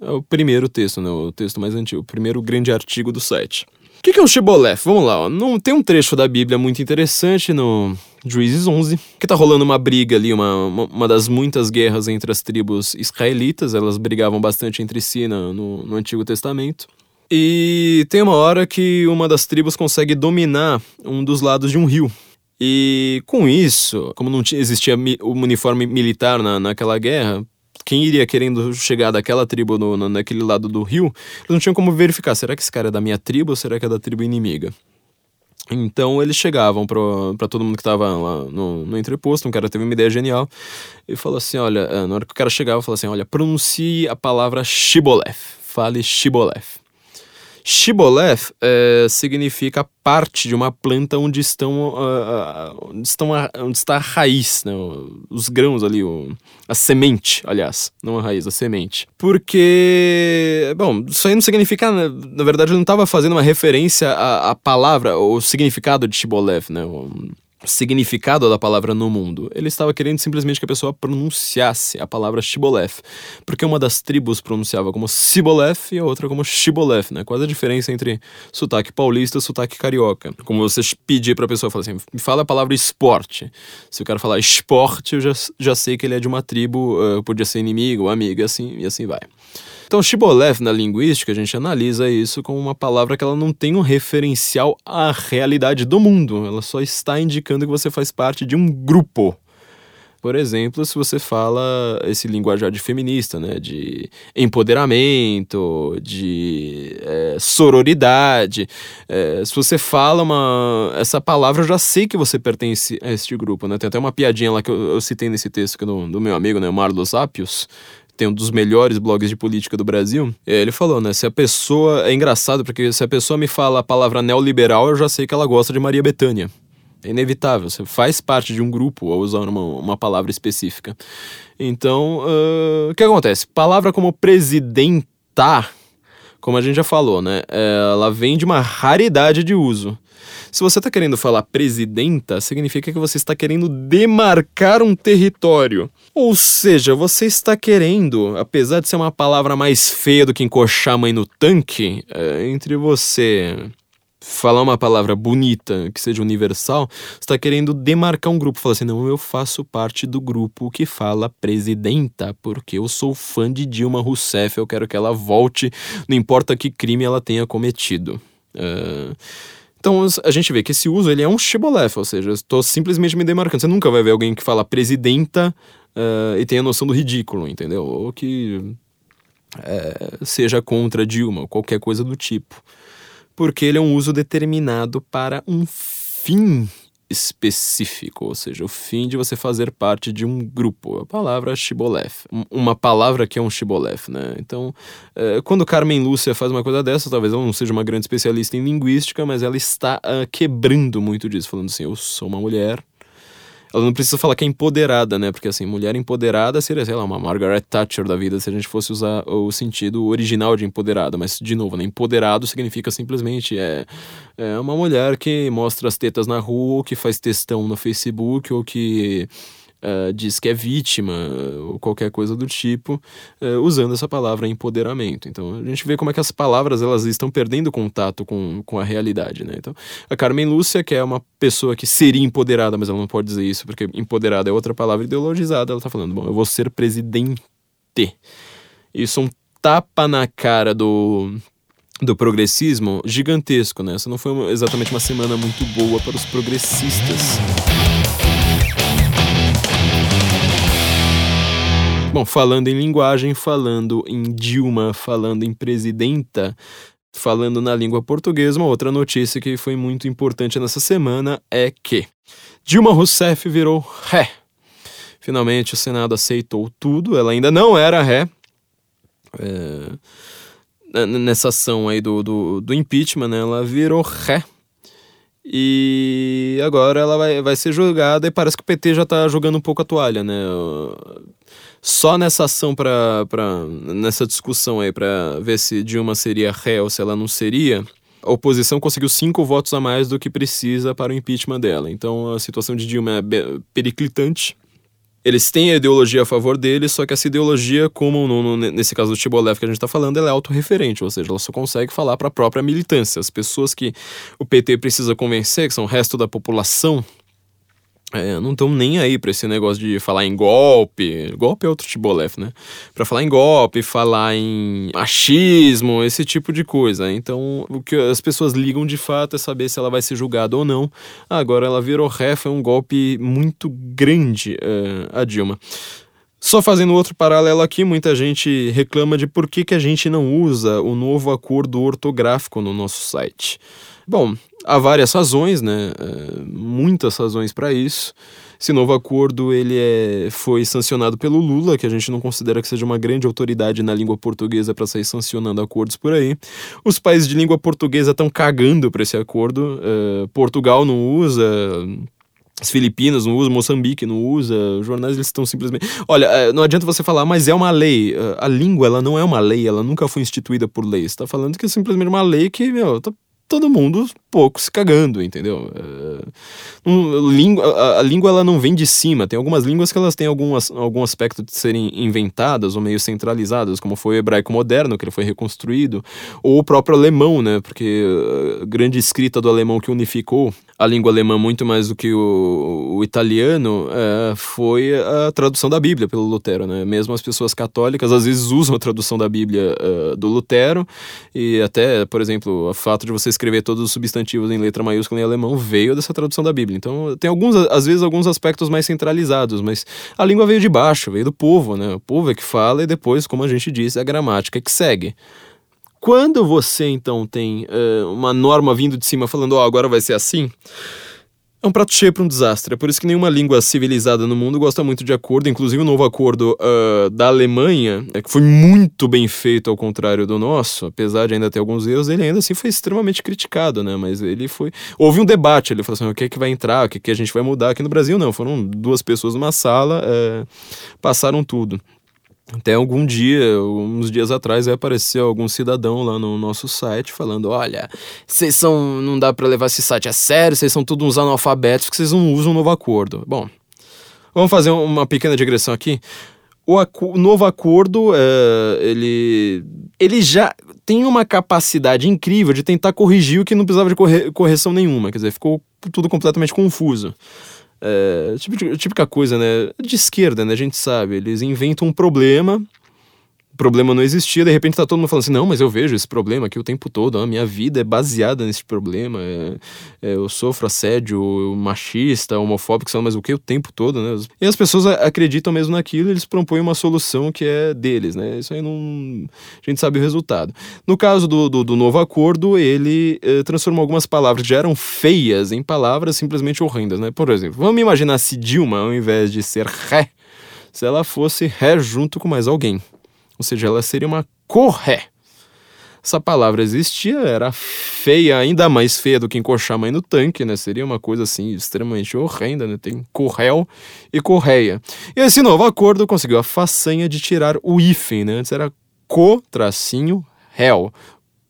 é o primeiro texto, né, o texto mais antigo, o primeiro grande artigo do site. O que, que é um Shiboleth? Vamos lá, ó. Não, tem um trecho da Bíblia muito interessante no Juízes 11, que tá rolando uma briga ali, uma, uma das muitas guerras entre as tribos israelitas, elas brigavam bastante entre si no, no, no Antigo Testamento. E tem uma hora que uma das tribos consegue dominar um dos lados de um rio. E com isso, como não existia o uniforme militar na, naquela guerra, quem iria querendo chegar daquela tribo no, no, naquele lado do rio, eles não tinham como verificar, será que esse cara é da minha tribo ou será que é da tribo inimiga? Então eles chegavam para todo mundo que estava lá no, no entreposto, um cara teve uma ideia genial e falou assim, olha, eh, na hora que o cara chegava, falou assim, olha, pronuncie a palavra Shiboleth, fale Shiboleth. Shiboleth é, significa parte de uma planta onde estão, uh, onde, estão a, onde está a raiz, né? os grãos ali, o, a semente, aliás, não a raiz, a semente. Porque, bom, isso aí não significa, na verdade, ele não estava fazendo uma referência à, à palavra, o significado de Shiboleth, né? Significado da palavra no mundo. Ele estava querendo simplesmente que a pessoa pronunciasse a palavra Shiboleth, porque uma das tribos pronunciava como Siboleth e a outra como Shiboleth, né? Qual é a diferença entre sotaque paulista e sotaque carioca? Como você pedir para a pessoa falar assim, fala a palavra esporte. Se o cara falar esporte, eu já, já sei que ele é de uma tribo, uh, podia ser inimigo, amigo, e assim, e assim vai. Então, Shibboleth na linguística, a gente analisa isso como uma palavra que ela não tem um referencial à realidade do mundo, ela só está indicando que você faz parte de um grupo. Por exemplo, se você fala esse linguajar de feminista, né, de empoderamento, de é, sororidade, é, se você fala uma, essa palavra, eu já sei que você pertence a este grupo, né? Tem até uma piadinha lá que eu, eu citei nesse texto do, do meu amigo, né, Marlos Apios, tem um dos melhores blogs de política do Brasil, ele falou, né? Se a pessoa. É engraçado, porque se a pessoa me fala a palavra neoliberal, eu já sei que ela gosta de Maria Bethânia. É inevitável, você faz parte de um grupo ao usar uma, uma palavra específica. Então, uh, o que acontece? Palavra como presidenta, como a gente já falou, né? Ela vem de uma raridade de uso. Se você está querendo falar presidenta, significa que você está querendo demarcar um território. Ou seja, você está querendo, apesar de ser uma palavra mais feia do que encoxar a mãe no tanque, é, entre você falar uma palavra bonita, que seja universal, está querendo demarcar um grupo. Falar assim, não, eu faço parte do grupo que fala presidenta, porque eu sou fã de Dilma Rousseff, eu quero que ela volte, não importa que crime ela tenha cometido. Uh, então a gente vê que esse uso ele é um shibolef, ou seja, estou simplesmente me demarcando. Você nunca vai ver alguém que fala presidenta uh, e tenha noção do ridículo, entendeu? Ou que uh, seja contra Dilma, qualquer coisa do tipo. Porque ele é um uso determinado para um fim específico, ou seja, o fim de você fazer parte de um grupo. A palavra shiboleth, uma palavra que é um shiboleth, né? Então, é, quando Carmen Lúcia faz uma coisa dessa, talvez ela não seja uma grande especialista em linguística, mas ela está uh, quebrando muito disso, falando assim, eu sou uma mulher, ela não precisa falar que é empoderada, né? Porque assim, mulher empoderada seria, sei lá, uma Margaret Thatcher da vida se a gente fosse usar o sentido original de empoderada. Mas, de novo, né? Empoderado significa simplesmente é, é uma mulher que mostra as tetas na rua, ou que faz textão no Facebook, ou que uh, diz que é vítima ou qualquer coisa do tipo, uh, usando essa palavra empoderamento. Então a gente vê como é que as palavras elas estão perdendo contato com, com a realidade, né? Então a Carmen Lúcia, que é uma pessoa que seria empoderada, mas ela não pode dizer isso porque empoderada é outra palavra ideologizada, ela tá falando, bom, eu vou ser presidente. Isso é um tapa na cara do do progressismo gigantesco, né? Essa não foi exatamente uma semana muito boa para os progressistas. Bom, falando em linguagem, falando em Dilma, falando em presidenta, falando na língua portuguesa, uma outra notícia que foi muito importante nessa semana é que Dilma Rousseff virou ré. Finalmente o Senado aceitou tudo, ela ainda não era ré. É, nessa ação aí do, do, do impeachment, né, ela virou ré. E agora ela vai, vai ser julgada e parece que o PT já tá jogando um pouco a toalha, né? Só nessa ação para nessa discussão aí para ver se Dilma seria ré ou se ela não seria, a oposição conseguiu cinco votos a mais do que precisa para o impeachment dela. Então a situação de Dilma é periclitante. Eles têm a ideologia a favor deles, só que essa ideologia, como no, no, nesse caso do Tibolev que a gente está falando, ela é autorreferente, ou seja, ela só consegue falar para a própria militância. As pessoas que o PT precisa convencer, que são o resto da população, é, não estão nem aí para esse negócio de falar em golpe. Golpe é outro Tibolef, né? Para falar em golpe, falar em machismo, esse tipo de coisa. Então, o que as pessoas ligam de fato é saber se ela vai ser julgada ou não. Agora, ela virou ré, foi um golpe muito grande, é, a Dilma. Só fazendo outro paralelo aqui, muita gente reclama de por que, que a gente não usa o novo acordo ortográfico no nosso site. Bom, há várias razões, né? É, muitas razões para isso. Esse novo acordo ele é, foi sancionado pelo Lula, que a gente não considera que seja uma grande autoridade na língua portuguesa para sair sancionando acordos por aí. Os países de língua portuguesa estão cagando para esse acordo. É, Portugal não usa, as Filipinas não usam, Moçambique não usa, os jornais eles estão simplesmente. Olha, é, não adianta você falar, mas é uma lei. A língua ela não é uma lei, ela nunca foi instituída por lei. Você está falando que é simplesmente uma lei que, meu, tá todo mundo pouco se cagando, entendeu? É, um, língua, a, a, língua ela não vem de cima. Tem algumas línguas que elas têm algum, algum aspecto de serem inventadas ou meio centralizadas, como foi o hebraico moderno, que ele foi reconstruído, ou o próprio alemão, né? Porque a grande escrita do alemão que unificou a língua alemã muito mais do que o, o italiano é, foi a tradução da Bíblia pelo Lutero, né? Mesmo as pessoas católicas às vezes usam a tradução da Bíblia uh, do Lutero e até, por exemplo, o fato de você escrever todos os substantivos em letra maiúscula em alemão veio dessa tradução da Bíblia. Então tem alguns, às vezes, alguns aspectos mais centralizados, mas a língua veio de baixo, veio do povo, né? O povo é que fala e depois, como a gente disse, é a gramática que segue. Quando você então tem uh, uma norma vindo de cima falando, ó, oh, agora vai ser assim, é um prato cheio para um desastre. É por isso que nenhuma língua civilizada no mundo gosta muito de acordo. Inclusive o novo acordo uh, da Alemanha, é, que foi muito bem feito ao contrário do nosso, apesar de ainda ter alguns erros, ele ainda assim foi extremamente criticado, né? Mas ele foi. Houve um debate, ele falou assim: o que é que vai entrar, o que, é que a gente vai mudar. Aqui no Brasil, não. Foram duas pessoas numa sala, uh, passaram tudo. Até algum dia, uns dias atrás, apareceu algum cidadão lá no nosso site falando: olha, vocês são. não dá para levar esse site a sério, vocês são todos uns analfabetos que vocês não usam o novo acordo. Bom, vamos fazer uma pequena digressão aqui. O, o novo acordo, é, ele, ele já tem uma capacidade incrível de tentar corrigir o que não precisava de corre, correção nenhuma, quer dizer, ficou tudo completamente confuso. É, típica coisa, né? De esquerda, né? A gente sabe. Eles inventam um problema problema não existia, de repente tá todo mundo falando assim, não, mas eu vejo esse problema aqui o tempo todo, a minha vida é baseada nesse problema, é, é, eu sofro assédio machista, homofóbico, sei lá, mas o que o tempo todo, né? E as pessoas acreditam mesmo naquilo, eles propõem uma solução que é deles, né? Isso aí não... a gente sabe o resultado. No caso do, do, do novo acordo, ele eh, transformou algumas palavras que já eram feias em palavras simplesmente horrendas, né? Por exemplo, vamos imaginar se Dilma, ao invés de ser ré, se ela fosse ré junto com mais alguém. Ou seja, ela seria uma corré. Essa palavra existia, era feia, ainda mais feia do que encoxar a mãe no tanque, né? Seria uma coisa assim extremamente horrenda, né? Tem corréu e correia. E esse novo acordo conseguiu a façanha de tirar o hífen, né? Antes era co, tracinho, réu.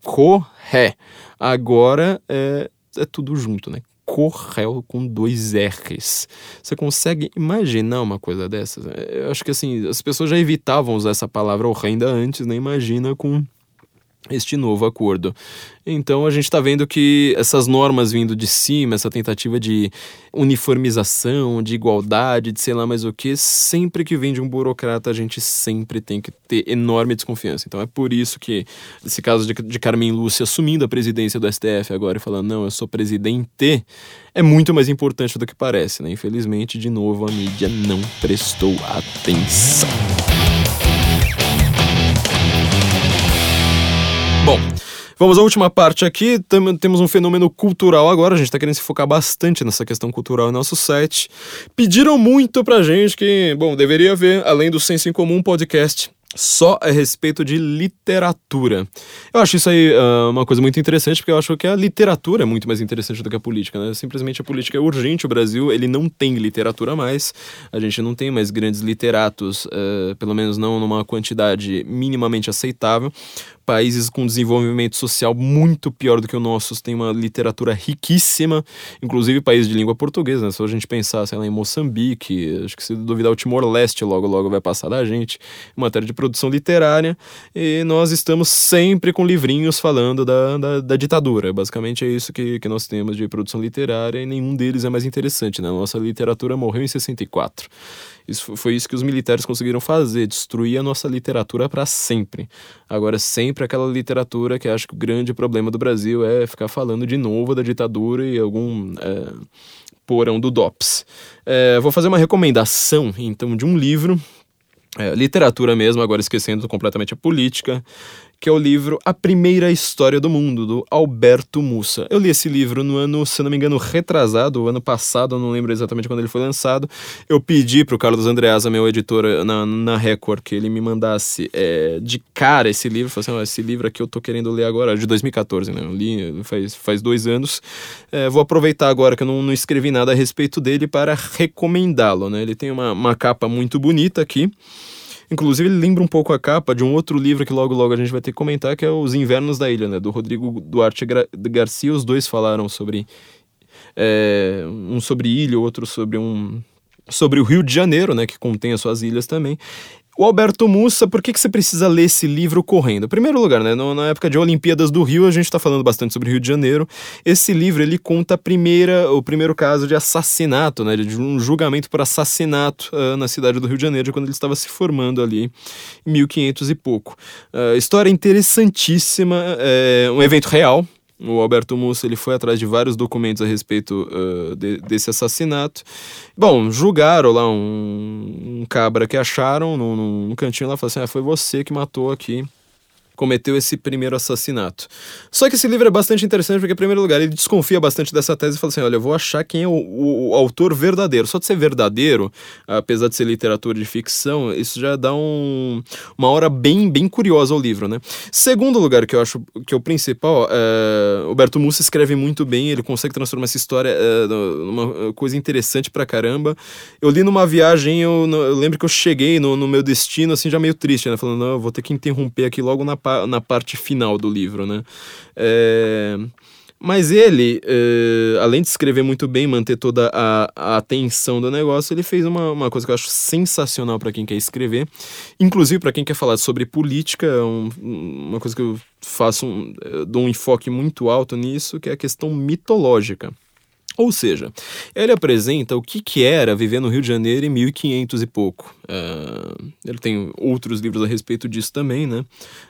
Corré. Agora é, é tudo junto, né? Correl com dois R's. Você consegue imaginar uma coisa dessas? Eu acho que assim, as pessoas já evitavam usar essa palavra horrenda antes, nem né? imagina com este novo acordo. Então a gente está vendo que essas normas vindo de cima, essa tentativa de uniformização, de igualdade, de sei lá mais o que, sempre que vem de um burocrata, a gente sempre tem que ter enorme desconfiança. Então é por isso que esse caso de, de Carmen Lúcia assumindo a presidência do STF agora e falando, não, eu sou presidente, é muito mais importante do que parece, né? Infelizmente, de novo, a mídia não prestou atenção. Vamos à última parte aqui. Tem, temos um fenômeno cultural agora. A gente está querendo se focar bastante nessa questão cultural no nosso site. Pediram muito pra gente que, bom, deveria haver, além do Senso em Comum, podcast só a respeito de literatura. Eu acho isso aí uh, uma coisa muito interessante, porque eu acho que a literatura é muito mais interessante do que a política, né? Simplesmente a política é urgente, o Brasil, ele não tem literatura mais, a gente não tem mais grandes literatos, uh, pelo menos não numa quantidade minimamente aceitável. Países com desenvolvimento social muito pior do que o nosso têm uma literatura riquíssima, inclusive países de língua portuguesa, né? Se a gente pensar, sei lá, em Moçambique, acho que se duvidar o Timor-Leste logo logo vai passar da gente, em matéria de produção literária, e nós estamos sempre com livrinhos falando da, da, da ditadura. Basicamente é isso que, que nós temos de produção literária e nenhum deles é mais interessante, né? Nossa literatura morreu em 64. Isso foi isso que os militares conseguiram fazer, destruir a nossa literatura para sempre. Agora, sempre aquela literatura que acho que o grande problema do Brasil é ficar falando de novo da ditadura e algum é, porão do DOPS. É, vou fazer uma recomendação, então, de um livro é, literatura mesmo, agora esquecendo completamente a política, que é o livro A Primeira História do Mundo, do Alberto Mussa. Eu li esse livro no ano, se não me engano, retrasado, ano passado, não lembro exatamente quando ele foi lançado. Eu pedi para o Carlos Andreasa, meu editor na, na Record, que ele me mandasse é, de cara esse livro. Falei assim, oh, esse livro aqui eu tô querendo ler agora, de 2014, né? Eu li faz, faz dois anos. É, vou aproveitar agora que eu não, não escrevi nada a respeito dele para recomendá-lo, né? Ele tem uma, uma capa muito bonita aqui. Inclusive, ele lembra um pouco a capa de um outro livro que logo logo a gente vai ter que comentar, que é Os Invernos da Ilha, né? Do Rodrigo Duarte Garcia. Os dois falaram sobre. É, um sobre ilha, outro sobre um sobre o Rio de Janeiro, né, que contém as suas ilhas também. O Alberto Mussa, por que, que você precisa ler esse livro correndo? Em primeiro lugar, né, na época de Olimpíadas do Rio, a gente está falando bastante sobre Rio de Janeiro. Esse livro ele conta a primeira, o primeiro caso de assassinato, né, de um julgamento por assassinato uh, na cidade do Rio de Janeiro, quando ele estava se formando ali em 1500 e pouco. Uh, história interessantíssima, é um evento real, o Alberto Mussa ele foi atrás de vários documentos a respeito uh, de, desse assassinato. Bom, julgaram lá um, um cabra que acharam num, num cantinho lá, falaram assim: ah, foi você que matou aqui cometeu esse primeiro assassinato. Só que esse livro é bastante interessante porque, em primeiro lugar, ele desconfia bastante dessa tese e fala assim: olha, eu vou achar quem é o, o, o autor verdadeiro. Só de ser verdadeiro, apesar de ser literatura de ficção, isso já dá um, uma hora bem, bem curiosa ao livro, né? Segundo lugar, que eu acho que é o principal, é, Roberto Mussa escreve muito bem, ele consegue transformar essa história é, numa coisa interessante pra caramba. Eu li numa viagem, eu, eu lembro que eu cheguei no, no, meu destino, assim, já meio triste, né? Falando, não, eu vou ter que interromper aqui logo na na parte final do livro, né? É... Mas ele, é, além de escrever muito bem, manter toda a, a atenção do negócio, ele fez uma, uma coisa que eu acho sensacional para quem quer escrever, inclusive para quem quer falar sobre política, um, uma coisa que eu faço, um, eu dou um enfoque muito alto nisso, que é a questão mitológica. Ou seja, ele apresenta o que, que era viver no Rio de Janeiro em 1500 e pouco. Uh, ele tem outros livros a respeito disso também, né?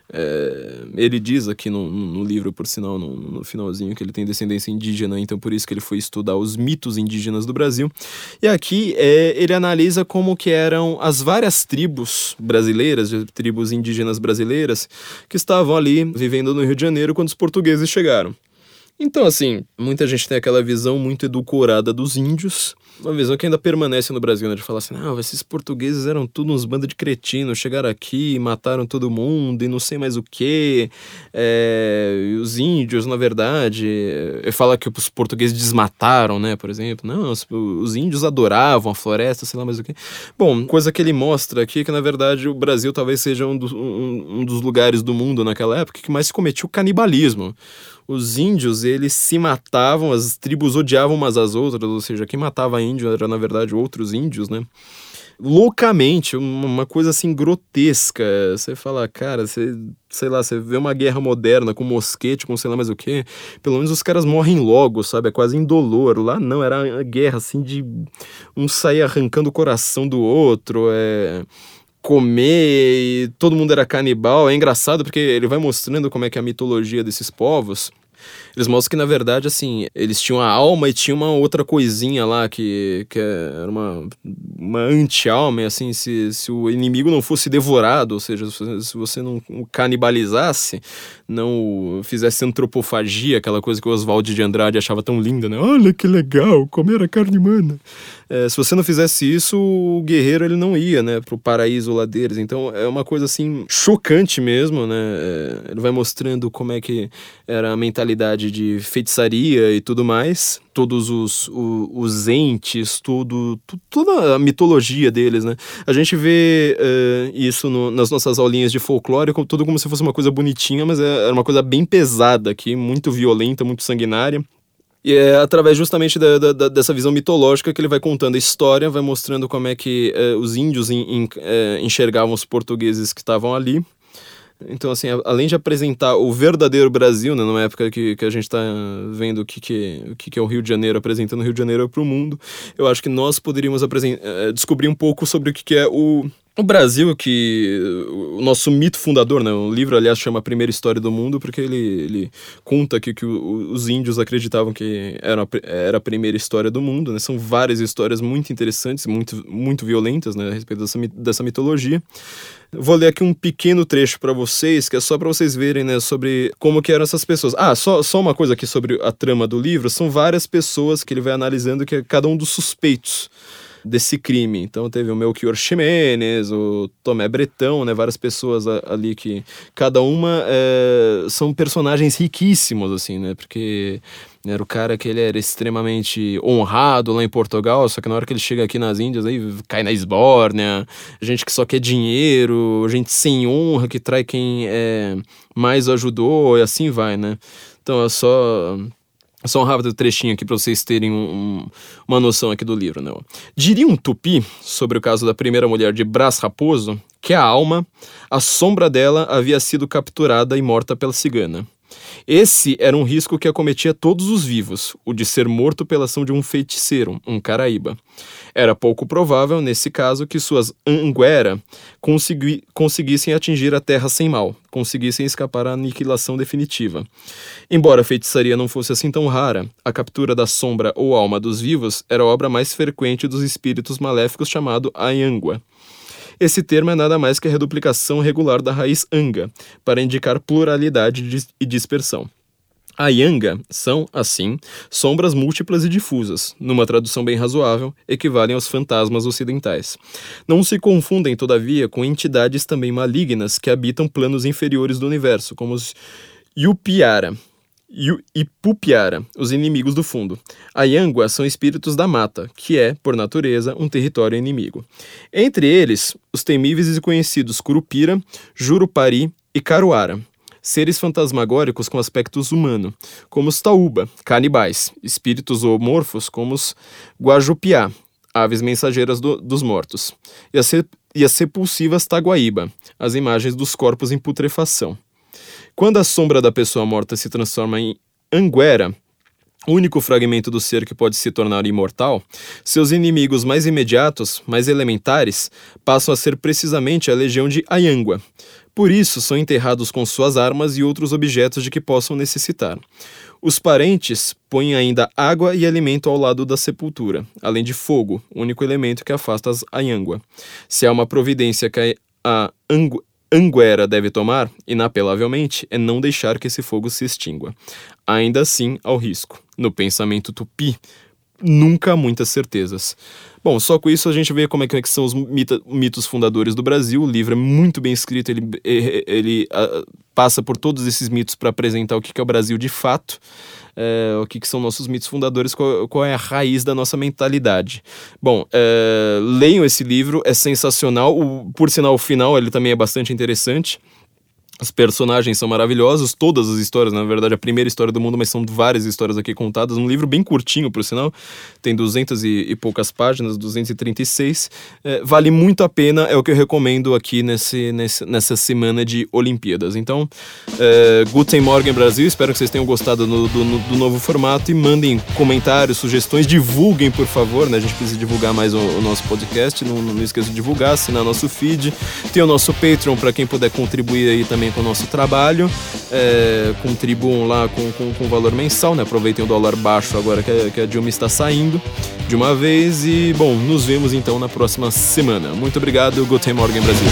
Uh, ele diz aqui no, no, livro, por sinal, no, no, finalzinho, que ele tem descendência indígena, então por isso que ele foi estudar os mitos indígenas do Brasil. E aqui é, ele analisa como que eram as várias tribos brasileiras, tribos indígenas brasileiras, que estavam ali vivendo no Rio de Janeiro quando os portugueses chegaram. Então, assim, muita gente tem aquela visão muito edulcorada dos índios, uma visão que ainda permanece no Brasil, né? De falar assim, não, esses portugueses eram tudo uns bandos de cretinos, chegaram aqui, mataram todo mundo e não sei mais o que. É, os índios, na verdade, é, fala que os portugueses desmataram, né? Por exemplo, não, os, os índios adoravam a floresta, sei lá mais o que. Bom, coisa que ele mostra aqui é que, na verdade, o Brasil talvez seja um, do, um, um dos lugares do mundo naquela época que mais se cometia o canibalismo os índios, eles se matavam, as tribos odiavam umas às outras, ou seja, quem matava índio era, na verdade, outros índios, né? Loucamente, uma coisa assim grotesca. Você fala, cara, você, sei lá, você vê uma guerra moderna com mosquete, com sei lá mais o que, pelo menos os caras morrem logo, sabe? É quase indolor. Lá não, era uma guerra assim de um sair arrancando o coração do outro, é comer e todo mundo era canibal. É engraçado porque ele vai mostrando como é que é a mitologia desses povos. Eles mostram que, na verdade, assim, eles tinham a alma e tinha uma outra coisinha lá que, que era uma, uma anti-alma, assim, se, se o inimigo não fosse devorado, ou seja, se você não canibalizasse, não fizesse antropofagia, aquela coisa que o Oswald de Andrade achava tão linda, né? Olha que legal, comer a carne humana. É, se você não fizesse isso, o guerreiro ele não ia, né, pro paraíso lá deles. Então é uma coisa assim chocante mesmo, né? É, ele vai mostrando como é que era a mentalidade de feitiçaria e tudo mais. Todos os, os, os entes, tudo, toda a mitologia deles, né? A gente vê uh, isso no, nas nossas aulinhas de folclore, tudo como se fosse uma coisa bonitinha, mas é, era uma coisa bem pesada aqui, muito violenta, muito sanguinária. E é através justamente da, da, dessa visão mitológica que ele vai contando a história, vai mostrando como é que uh, os índios in, in, uh, enxergavam os portugueses que estavam ali. Então, assim, além de apresentar o verdadeiro Brasil, né, numa época que, que a gente está vendo o que, que, o que, que é o Rio de Janeiro, apresentando o Rio de Janeiro para o mundo, eu acho que nós poderíamos uh, descobrir um pouco sobre o que, que é o o Brasil, que o nosso mito fundador, né? O livro, aliás, chama A Primeira História do Mundo, porque ele, ele conta que, que os índios acreditavam que era a, era a primeira história do mundo, né? São várias histórias muito interessantes, muito, muito violentas, né? A respeito dessa, dessa mitologia. Vou ler aqui um pequeno trecho para vocês, que é só para vocês verem, né, sobre como que eram essas pessoas. Ah, só, só uma coisa aqui sobre a trama do livro. São várias pessoas que ele vai analisando, que é cada um dos suspeitos desse crime. Então teve o Melchior Ximenes, o Tomé Bretão, né, várias pessoas ali que cada uma é, são personagens riquíssimos assim, né? Porque era o cara que ele era extremamente honrado lá em Portugal, só que na hora que ele chega aqui nas Índias, aí cai na esbórnia, gente que só quer dinheiro, gente sem honra, que trai quem é, mais ajudou, e assim vai, né? Então é só só um rápido trechinho aqui para vocês terem um, uma noção aqui do livro. Né? Diria um tupi sobre o caso da primeira mulher de Brás Raposo que a alma, a sombra dela havia sido capturada e morta pela cigana. Esse era um risco que acometia todos os vivos, o de ser morto pela ação de um feiticeiro, um caraíba. Era pouco provável, nesse caso, que suas anguera consegui conseguissem atingir a terra sem mal, conseguissem escapar à aniquilação definitiva. Embora a feitiçaria não fosse assim tão rara, a captura da sombra ou alma dos vivos era a obra mais frequente dos espíritos maléficos chamado Ayangua. Esse termo é nada mais que a reduplicação regular da raiz anga, para indicar pluralidade e dispersão. A yanga são, assim, sombras múltiplas e difusas, numa tradução bem razoável, equivalem aos fantasmas ocidentais. Não se confundem, todavia, com entidades também malignas que habitam planos inferiores do universo, como os Yupiara, e Pupiara, os inimigos do fundo. A Yangua são espíritos da mata, que é, por natureza, um território inimigo. Entre eles, os temíveis e conhecidos Curupira, Jurupari e Caruara. Seres fantasmagóricos com aspectos humanos, como os Tauba, canibais, espíritos zoomorfos como os Guajupiá, aves mensageiras do, dos mortos, e as, e as Taguaíba, as imagens dos corpos em putrefação. Quando a sombra da pessoa morta se transforma em Anguera, único fragmento do ser que pode se tornar imortal, seus inimigos mais imediatos, mais elementares, passam a ser precisamente a legião de Ayangua. Por isso, são enterrados com suas armas e outros objetos de que possam necessitar. Os parentes põem ainda água e alimento ao lado da sepultura, além de fogo, único elemento que afasta as Ayangua. Se há uma providência que a Angu Anguera deve tomar, inapelavelmente, é não deixar que esse fogo se extingua. Ainda assim, ao risco. No pensamento tupi, nunca há muitas certezas. Bom, só com isso a gente vê como é que são os mitos fundadores do Brasil. O livro é muito bem escrito, ele, ele, ele uh, passa por todos esses mitos para apresentar o que é o Brasil de fato é, o que, que, são nossos mitos fundadores, qual, qual, é a raiz da nossa mentalidade. Bom, é, leiam esse livro, é sensacional. O, por sinal, o final ele também é bastante interessante. Os personagens são maravilhosos, todas as histórias, na verdade, a primeira história do mundo, mas são várias histórias aqui contadas. Um livro bem curtinho, por sinal, tem 200 e, poucas páginas, 236. É, vale muito a pena, é o que eu recomendo aqui nesse, nesse nessa semana de Olimpíadas. Então, é, Guten Morgen Brasil, espero que vocês tenham gostado do, do, do, novo formato e mandem comentários, sugestões, divulguem, por favor, né? A gente precisa divulgar mais o, o nosso podcast, não, não esqueça de divulgar, assinar nosso feed. Tem o nosso Patreon para quem puder contribuir aí também com o nosso trabalho. É, contribuam lá com, com, com valor mensal, né? Aproveitem o dólar baixo agora que a, que a Dilma está saindo de uma vez. E, bom, nos vemos então na próxima semana. Muito obrigado, Guten Morgen Brasil.